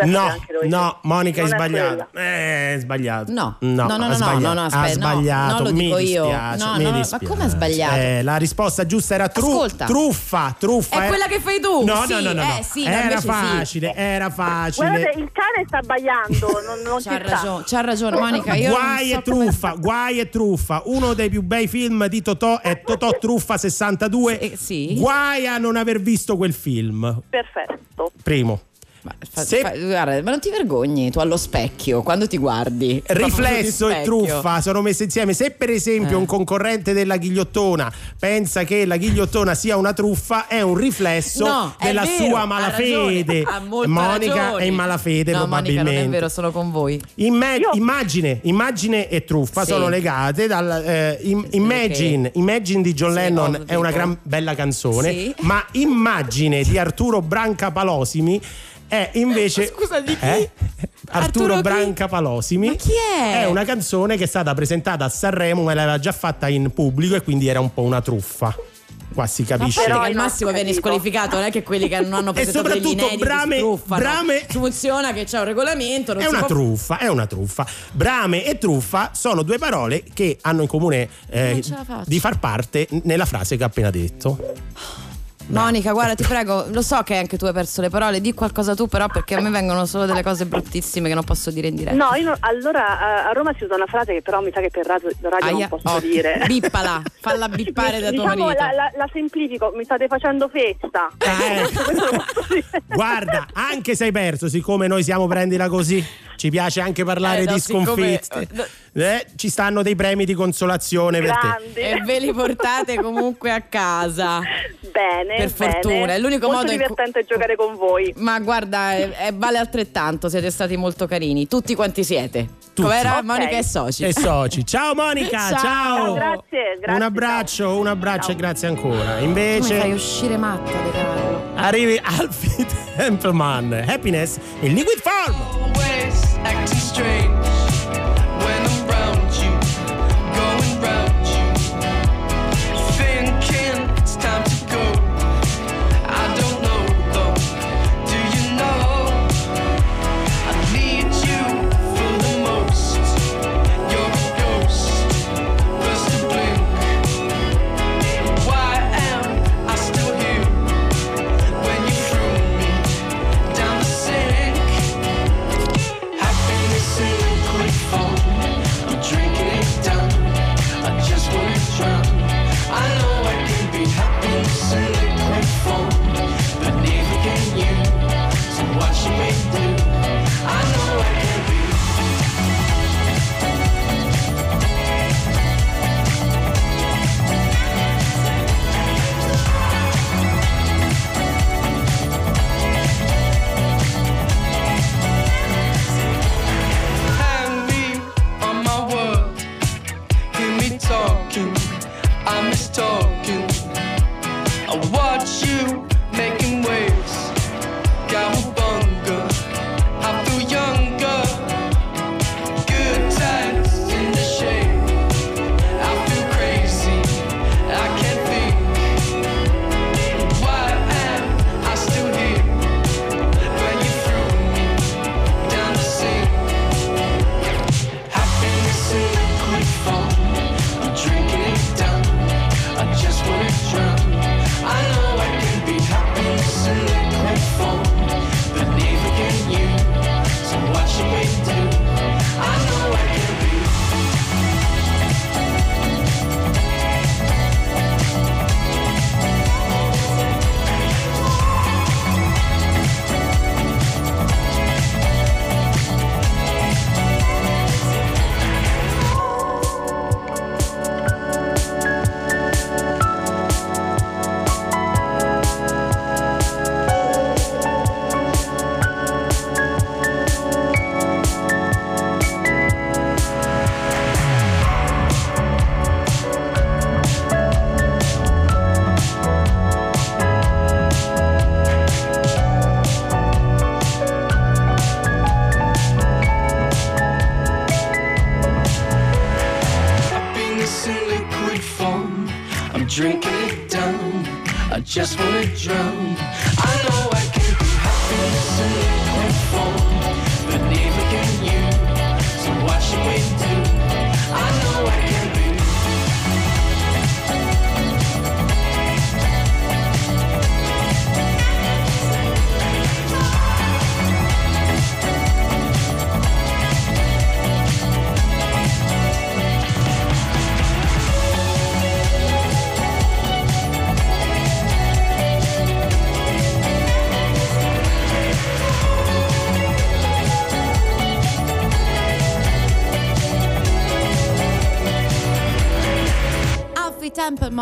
No, no, Monica hai sbagliato. Eh, sbagliato. No. no, No, no, no, ha no, sbagliato. no, no, ha aspetta, no, sbagliato. no, lo mi dico io. dispiace, No, mi no, ma dispiace. come ha sbagliato? Eh, la risposta giusta era tru- truffa, truffa. È quella che fai tu, No, no, no, no, no. eh, sì, no, era invece sì. facile, era facile. Guardate, il cane sta abbaiando, non, non ci C'ha sta. ragione, c'ha ragione Monica. Io Guai e so come- truffa, guai e truffa. Uno dei più bei film di Totò è Totò Truffa 62. Sì, sì. Guai a non aver visto quel film. Perfetto. Primo. Ma, fa- Se- fa- guarda, ma non ti vergogni tu allo specchio quando ti guardi? Riflesso e truffa sono messe insieme. Se per esempio Eh. un concorrente della ghigliottona pensa che la ghigliottona sia una truffa, è un riflesso No, è della vero, sua ha malafede. ragione, ha molta Monica ragione. è in malafede No, Monica, probabilmente. non è vero, sono con voi. Imme- Io- immagine, immagine e truffa Sì. sono legate dal eh, im- Imagine, Imagine di John Sì, Lennon è una gran bella canzone, Sì. ma Immagine di Arturo Branca Palosimi è invece Scusa, di chi? Eh? Arturo Arturo? Branca Palosimi Ma chi è? È una canzone che è stata presentata a Sanremo ma l'aveva già fatta in pubblico e quindi era un po' una truffa. qua si Ma capisce. Però al massimo capito. squalificato, non è che quelli che non hanno E presentato degli soprattutto inediti brame- truffano. brame- Funziona che c'è un regolamento, non È si una può- truffa, è una truffa. Brame e truffa sono due parole che hanno in comune eh, di far parte nella frase che ho appena detto. Monica, guarda, ti prego, lo so che anche tu hai perso le parole, di qualcosa tu però perché a me vengono solo delle cose bruttissime che non posso dire in diretta. No, io non- allora a- a Roma si usa una frase che però mi sa che per radio, radio Aia, non posso occhio. dire. Bippala, falla bippare da tuo diciamo, marito. la, la- la semplifico, mi state facendo festa. Eh, posso dire. Guarda, anche se hai perso, siccome noi siamo prendila così, ci piace anche parlare Eh, no, di siccome- sconfitte. Eh, ci stanno dei premi di consolazione per te. Grandi. E ve li portate comunque a casa. Bene, Per bene. fortuna, è l'unico Molto modo in cui- divertente giocare con voi. Ma guarda, è- è- vale altrettanto, siete stati molto carini, tutti quanti siete. Tutti. Com'era Ok. Monica e soci? E soci. Ciao Monica, Ciao. ciao. Grazie, grazie. Un abbraccio, un abbraccio e grazie ancora. Tu mi fai Invece uscire matta, De Carlo. arrivi Alfie Templeman, Happiness in liquid form. Acting strange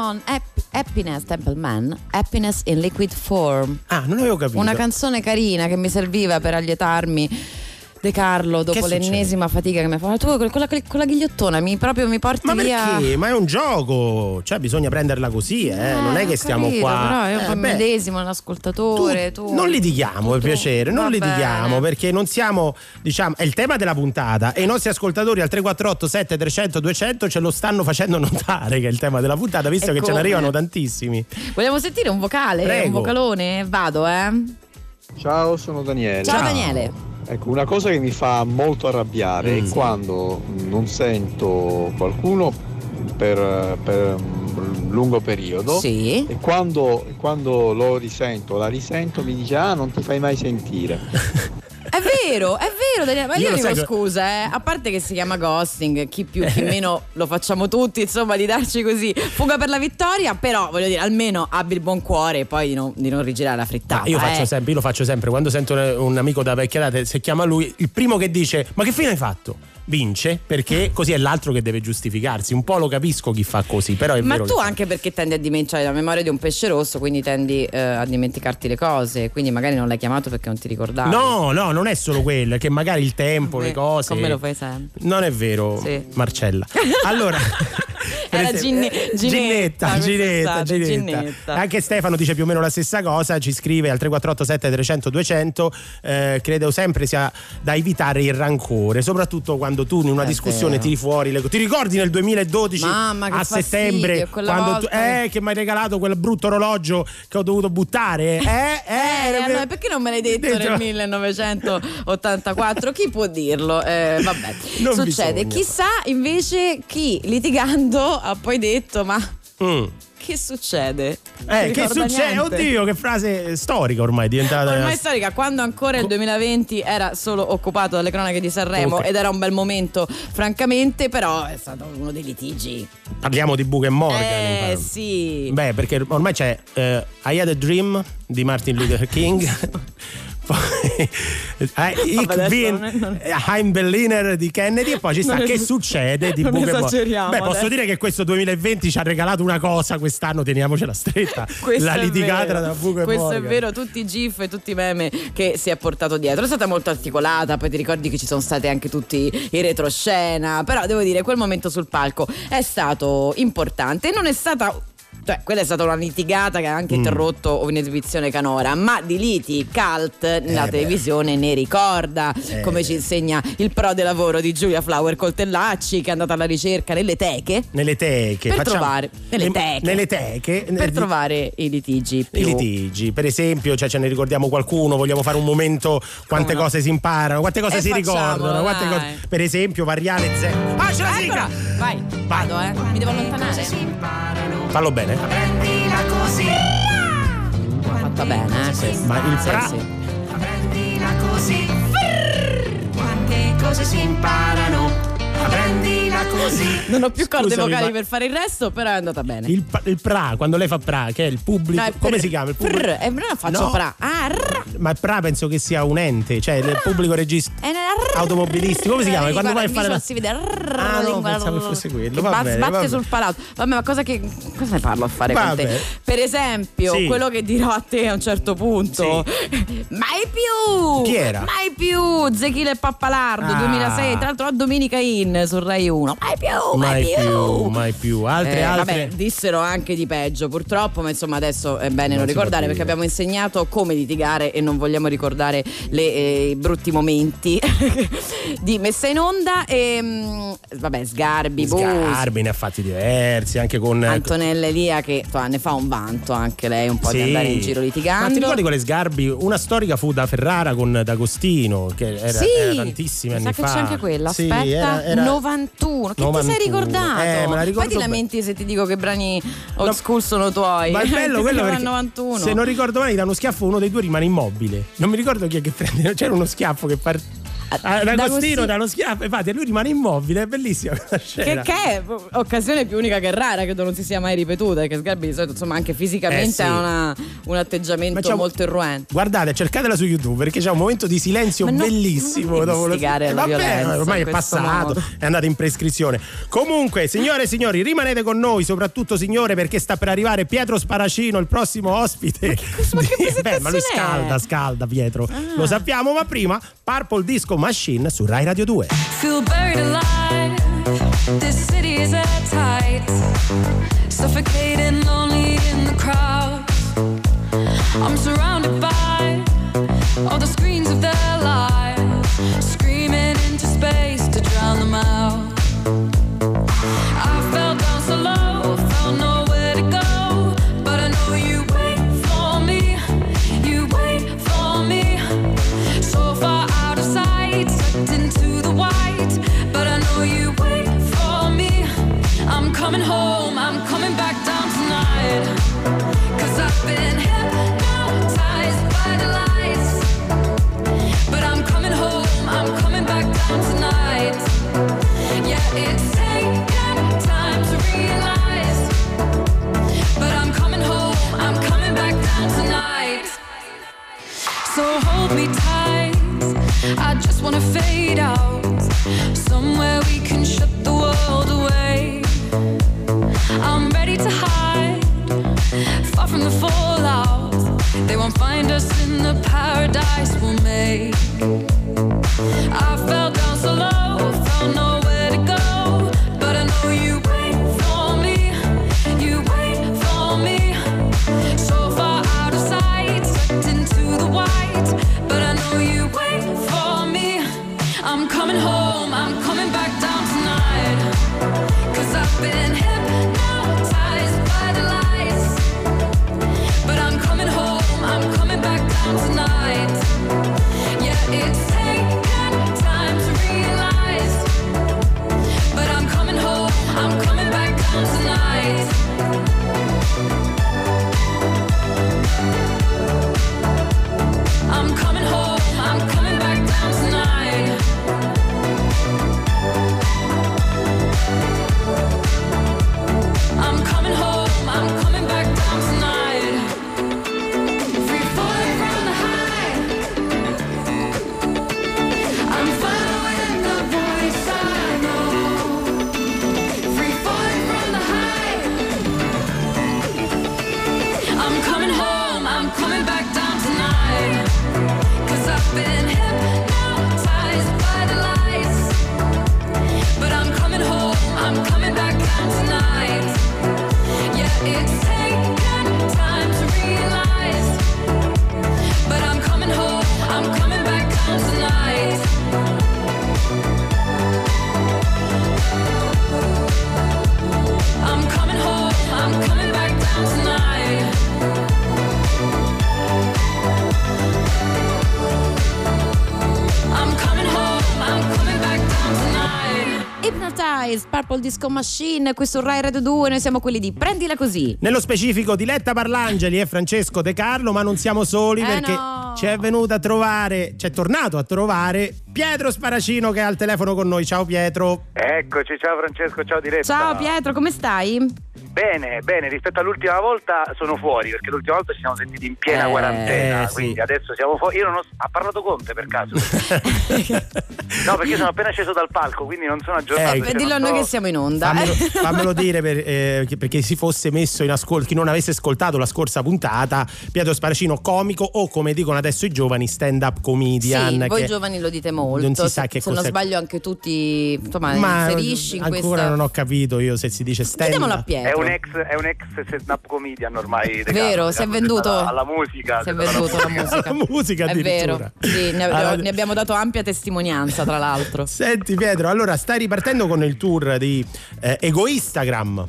Hap- Happiness Templeman, Happiness in Liquid Form. Ah, non avevo capito. Una canzone carina che mi serviva per allietarmi De Carlo dopo l'ennesima fatica che mi ha fatto. Tu con la, con la ghigliottona mi, proprio mi porti Ma via. perché? Ma è un gioco, cioè bisogna prenderla così, eh. non è che stiamo capito, qua. Però io Eh, poi beh, medesimo l'ascoltatore. Tu, Non litighiamo per piacere, non Va litighiamo perché non siamo, diciamo, è il tema della puntata e i nostri ascoltatori al 348 7300 200 ce lo stanno facendo notare che è il tema della puntata, visto E che ce come? ne arrivano tantissimi. Vogliamo sentire un vocale? Prego. Un vocalone? Vado, eh. Ciao, sono Daniele. Ciao, Daniele. Ecco, una cosa che mi fa molto arrabbiare Mm. è quando non sento qualcuno per, per un lungo periodo Sì. e quando, quando lo risento, la risento, mi dice ah non ti fai mai sentire. È vero, è vero, Daniele. Ma Io io, dico che- scusa, eh. A parte che si chiama ghosting, chi più, chi meno lo facciamo tutti, insomma, di darci così fuga per la vittoria. Però voglio dire, almeno abbi il buon cuore e poi di non, di non rigirare la frittata. Ah, io, faccio eh. sempre, io lo faccio sempre quando sento un, un amico da vecchia data, se chiama lui, il primo che dice "Ma che fine hai fatto?" Vince perché così è l'altro che deve giustificarsi. Un po' lo capisco chi fa così, però è Ma tu che- anche perché tendi a dimenticare la memoria di un pesce rosso, quindi tendi eh, a dimenticarti le cose, quindi magari non l'hai chiamato perché non ti ricordavi. No, no, non è solo quello, è che magari il tempo, le cose. Come lo fai sempre. Non è vero, Sì. Marcella. Allora, Era esempio- Ginne- Ginetta, Ginetta, Ginetta. Ginetta. Anche Stefano dice più o meno la stessa cosa, ci scrive al 3487 300 200, eh, credo sempre sia da evitare il rancore, soprattutto quando tu in una È discussione vero. tiri fuori le Ti ricordi nel 2012 Mamma, a fastidio, settembre quella quando tu, eh, che mi hai regalato quel brutto orologio che ho dovuto buttare? Eh, eh, Eh, allora, perché non me l'hai detto Dentro- nel 1984? Chi può dirlo? Eh, vabbè, Non succede. bisogna. Chissà invece chi litigando ha poi detto: Ma Mm. Che succede? Eh, che succede? niente. Oddio, che frase storica ormai è diventata. Ormai storica, quando ancora il 2020 era solo occupato dalle cronache di Sanremo Ok. ed era un bel momento, francamente, però è stato uno dei litigi. Parliamo di Book e Morgan. Eh sì. Beh, perché ormai c'è eh, I Had a Dream di Martin Luther King. Poi Ich bin non è- non- Heim Berliner di Kennedy e poi ci sta che es- succede di esageriamo Beh, posso adesso. dire che questo 2020 ci ha regalato una cosa, quest'anno teniamocela stretta. La litigata Book e Questo Morgan. è vero, tutti i gif e tutti i meme che si è portato dietro. È stata molto articolata, poi ti ricordi che ci sono state anche tutti i retroscena, però devo dire quel momento sul palco è stato importante non è stata cioè, quella è stata una litigata che ha anche Mm. interrotto un'esibizione canora, ma di liti cult la Eh beh. televisione ne ricorda, Eh. come ci insegna il pro del lavoro di Giulia Flower Coltellacci, che è andata alla ricerca nelle teche Nelle teche. Per facciamo- trovare- nelle ne- teche. Nelle teche. per eh, trovare i litigi più I litigi, per esempio, cioè ce ne ricordiamo qualcuno, vogliamo fare un momento quante Come no? cose si imparano, quante cose Eh, si ricordano, quante cose- per esempio variale Z. Ah, c'è la sigla! Eccola, vai, vado eh, mi devo allontanare. Fallo bene. Prendila così, Fatta bene, eh, questa. Ma il Sì, pra- sì. prendila così. Quante cose si imparano. Prendila così. Non ho più corde Scusami, vocali ma- per fare il resto, però è andata bene. Il, il pra, quando lei fa pra, che è il pubblico. No, è come si chiama? Il pubblico? prr, eh, non faccio No. pra. Ah, Ma il pra penso che sia un ente, cioè il pubblico regista rr. automobilistico. Come si chiama? Quando vai a fare la. si vede rr, Ah, no, lingua- pensavo fosse quello. Va bene, sbatte va sul palato. Vabbè, ma cosa che cosa ne parlo a fare con Vabbè. te? Per esempio, Sì. quello che dirò a te a un certo punto. Mai più! Chi era? Mai più! Zechile e Pappalardo Ah. 2006, tra l'altro a Domenica In su Rai 1. Mai più! Mai, Mai più, mai più. Altre, Eh, altre. Vabbè, dissero anche di peggio, purtroppo, ma insomma adesso è bene non, Non ricordare perché abbiamo insegnato come litigare e non vogliamo ricordare le, eh, i brutti momenti di messa in onda. E, mm, vabbè, Sgarbi, Bus, Sgarbi ne ha fatti diversi, anche con. Antonella Elia che insomma, ne fa un vanto anche lei un po' di Sì. andare in giro Ma litigando. ti ricordi quelle Sgarbi? Una storica fu da Ferrara con D'Agostino, che era, sì, era tantissimi mi anni sa fa. che c'è anche quella. Sì, Aspetta, era- era- 91. Che ti 91. sei ricordato? Eh, me la ricordo Poi ti lamenti se ti dico che brani old No, school sono tuoi. Ma è Ti bello quello perché 91. se non ricordo male, da uno schiaffo uno dei due rimane immobile. Non mi ricordo chi è che prende. C'era uno schiaffo che parte. D'Agostino uno schiaffo, infatti, e lui rimane immobile, è bellissima quella Che, scena. che è occasione più unica che rara, credo non si sia mai ripetuta. Che Sgarbi di solito, insomma, anche fisicamente Eh, sì. ha una- un atteggiamento Ma un- molto irruente. Guardate, cercatela su YouTube perché c'è un momento di silenzio Ma no, bellissimo. non dopo lo- Eh, vabbè, ormai è passato, modo. è andato in prescrizione. Comunque, signore e signori, rimanete con noi, soprattutto signore, perché sta per arrivare Pietro Sparacino, il prossimo ospite. ma che Di- Beh, ma lui scalda, scalda Pietro. Ah. Lo sappiamo, ma prima Purple Disco Machine su Rai Radio 2. Feel buried alive. This city is at tight. Suffocating, lonely in the crowd. I'm surrounded by all the screens of their So hold me tight. I just wanna fade out. Somewhere we can shut the world away. I'm ready to hide. Far from the fallout. They won't find us in the paradise we'll make. I fell down so low, found nowhere tonight. Disco Machine, qui su Rai Radio 2, noi siamo quelli di Prendila Così. Nello specifico Diletta Parlangeli e Francesco De Carlo, ma non siamo soli Eh perché no. ci è venuto a trovare, ci è tornato a trovare Pietro Sparacino che è al telefono con noi. Ciao Pietro. Eccoci, ciao Francesco, ciao Diretta. Ciao Pietro, come stai? Bene, bene, rispetto all'ultima volta sono fuori, perché l'ultima volta ci siamo sentiti in piena Eh, quarantena, sì. quindi adesso siamo fuori. Io non ho... Ha parlato Conte per caso? no, perché sono appena sceso dal palco, quindi non sono aggiornato. Eh, cioè, dillo a noi so- che siamo in onda. Fammelo, fammelo dire per, eh, perché si fosse messo in ascolto, chi non avesse ascoltato la scorsa puntata, Pietro Sparacino comico o come dicono adesso i giovani stand up comedian. Sì, voi che giovani lo dite molto. Non si sa se, che se non cos'è. sbaglio anche tutti, insomma, Ma inserisci in ancora questa non ho capito io se si dice stand Chiediamolo a. Pietro. È un ex, è un ex stand-up comedian ormai. Vero, si è diciamo, venduto. Alla, alla musica. Si è alla venduto la musica. La musica È vero. Sì, ne, Allora- ne abbiamo dato ampia testimonianza, tra l'altro. Senti Pietro, allora stai ripartendo con il tour di eh, Egoistagram.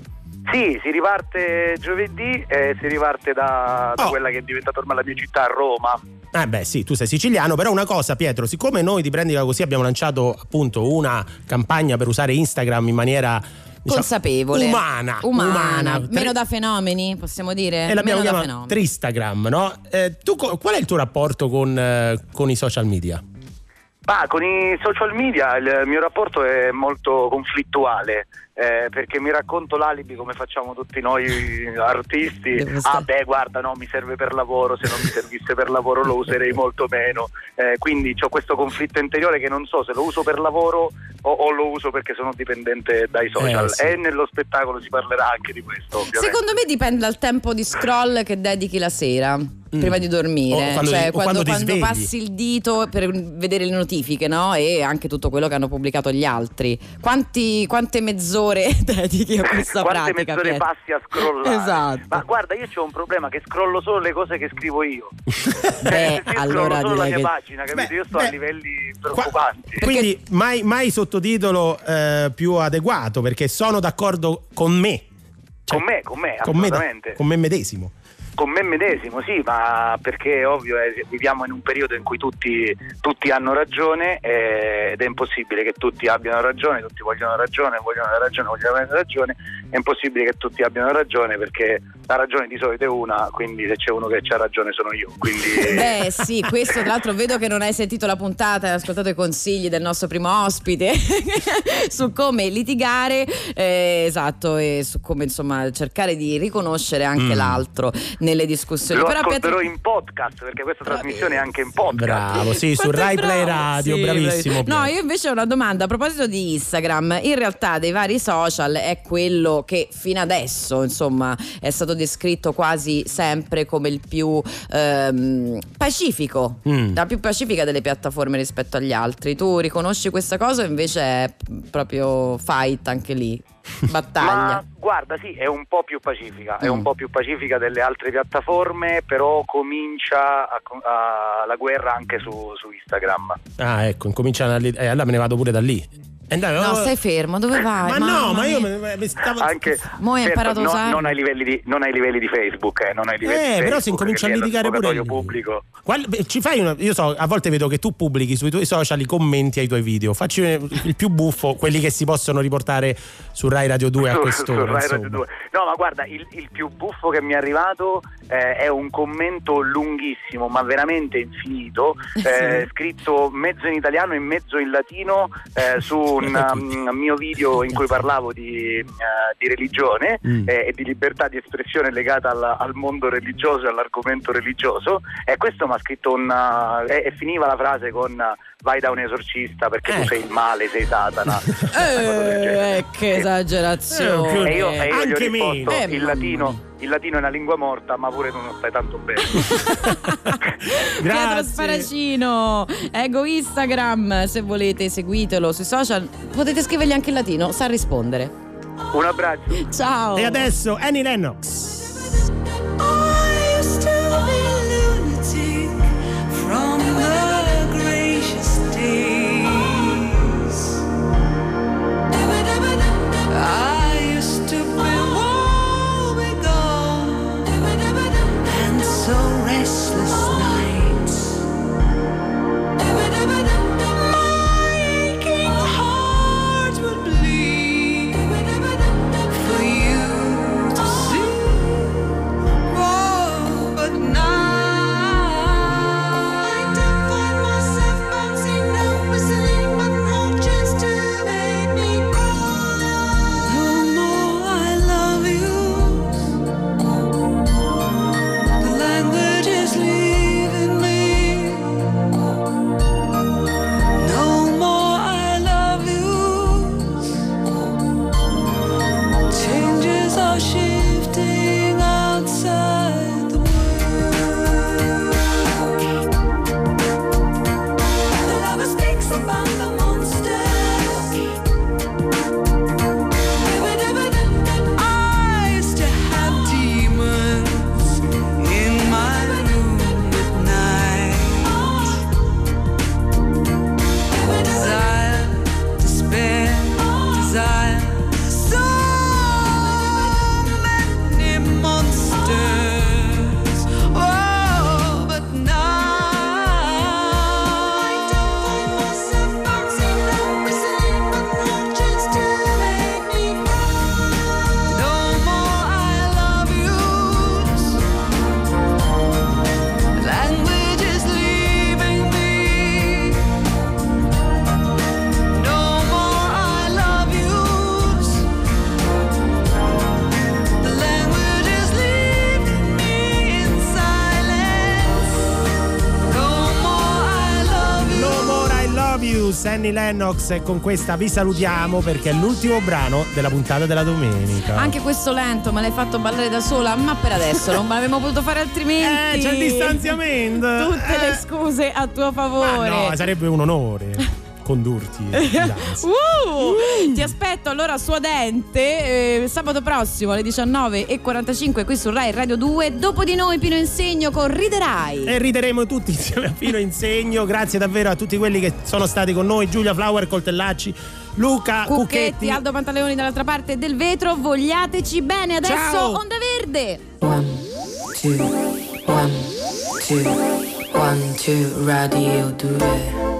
Sì, si riparte giovedì e si riparte da, da Oh. quella che è diventata ormai la mia città, Roma. Eh beh sì, tu sei siciliano, però una cosa Pietro, siccome noi di Prendila Così abbiamo lanciato appunto una campagna per usare Instagram in maniera diciamo, Consapevole. umana, Umana. Tre- Meno da fenomeni, possiamo dire? e l'abbiamo Meno da chiamata fenomeni. Tristagram, no? Eh, tu qual è il tuo rapporto con, eh, con i social media? Ma con i social media il mio rapporto è molto conflittuale. Eh, perché mi racconto l'alibi come facciamo tutti noi artisti. Ah, beh, guarda, no, mi serve per lavoro. Se non mi servisse per lavoro lo userei molto meno. Eh, quindi ho questo conflitto interiore che non so se lo uso per lavoro o, o lo uso perché sono dipendente dai social. Eh, sì. E nello spettacolo si parlerà anche di questo, ovviamente. Secondo me dipende dal tempo di scroll che dedichi la sera. prima di dormire. O quando cioè, o quando, quando svegli. passi il dito per vedere le notifiche, no? E anche tutto quello che hanno pubblicato gli altri. Quanti- quante mezz'ore dedichi a questa Quante pratica? mezz'ore Pietro? passi a scrollare? Esatto. Ma guarda, io ho un problema che scrollo solo le cose che scrivo io. Beh, io allora scrollo solo la mia che- pagina, capito? io sto a livelli preoccupanti. Quindi mai, mai sottotitolo eh, più adeguato perché sono d'accordo con me. con me, con me, Con me, assolutamente. con me medesimo. Con me medesimo, sì, ma perché è ovvio, eh, viviamo in un periodo in cui tutti, tutti hanno ragione eh, ed è impossibile che tutti abbiano ragione, tutti vogliono ragione, vogliono ragione, vogliono avere ragione, è impossibile che tutti abbiano ragione perché la ragione di solito è una, quindi se c'è uno che ha ragione sono io. Quindi... Beh sì, questo tra l'altro vedo che non hai sentito la puntata, hai ascoltato i consigli del nostro primo ospite su come litigare, eh, esatto, e su come insomma cercare di riconoscere anche Mm. l'altro nelle discussioni. Lo Però ascolterò Pietro- in podcast perché questa trasmissione è anche in podcast. Bravo, sì, su Rai Play Radio, Sì, bravissimo. No, io invece ho una domanda a proposito di Instagram. In realtà dei vari social è quello che fino adesso, insomma, è stato descritto quasi sempre come il più ehm, pacifico, Mm. la più pacifica delle piattaforme rispetto agli altri. Tu riconosci questa cosa o invece è proprio fight anche lì? Battaglia. Ma guarda, sì, è un po' più pacifica, è Mm. un po' più pacifica delle altre piattaforme, però comincia a- a- la guerra anche su, su Instagram. Ah, ecco, incominciano a. Eh, allora me ne vado pure da lì. Eh, dai, No, oh, stai fermo, dove vai? Ma no, ma io mia. me- stavo. Anche Mo' hai certo, imparato a no- usarlo. non, ai livelli di, non ai livelli di Facebook, eh, non ai livelli di Eh, però si Facebook, incomincia a litigare pure pubblico. Qual- ci fai una- io so, a volte vedo che tu pubblichi sui tuoi social i commenti ai tuoi video. Facci il più buffo, quelli che si possono riportare su Rai Radio 2 a Su- quest'ora. su Rai insomma. Radio 2. No, ma guarda, il, il più buffo che mi è arrivato eh, è un commento lunghissimo, ma veramente infinito, eh, scritto mezzo in italiano e mezzo in latino eh, su un um, mio video in cui parlavo di, eh, di religione Mm. eh, e di libertà di espressione legata al, al mondo religioso e all'argomento religioso. E questo mi ha scritto un. uh, e, e finiva la frase con. uh, Vai da un esorcista perché tu Ecco. sei il male, sei Satana. Eh, che esagerazione. E io, e io gli ho Anche risposto, me. Eh, il, latino, il latino è una lingua morta, ma pure tu non stai tanto bene. Pietro Grazie. Sparacino, ego Instagram, se volete seguitelo sui social, potete scrivergli anche in latino, sa rispondere. Un abbraccio. Ciao. E adesso Annie Lennox. I used to be lunatic from the see. Lennox e con questa vi salutiamo perché è l'ultimo brano della puntata della domenica. Anche questo lento me l'hai fatto ballare da sola, ma per adesso non avremmo potuto fare altrimenti. Eh, c'è il distanziamento. Tutte le scuse a tuo favore. No, sarebbe un onore condurti. Uh, Ti aspetto allora suadente eh, sabato prossimo alle 19.45 qui su Rai Radio 2. Dopo di noi Pino Insegno con Riderai. E rideremo tutti insieme a Pino Insegno. Grazie davvero a tutti quelli che sono stati con noi: Giulia Flower, Coltellacci, Luca Cucchetti, Cucchetti. Aldo Pantaleoni dall'altra parte del vetro. Vogliateci bene. Adesso Ciao. Onda Verde. two, one, two, one, two, radio 2.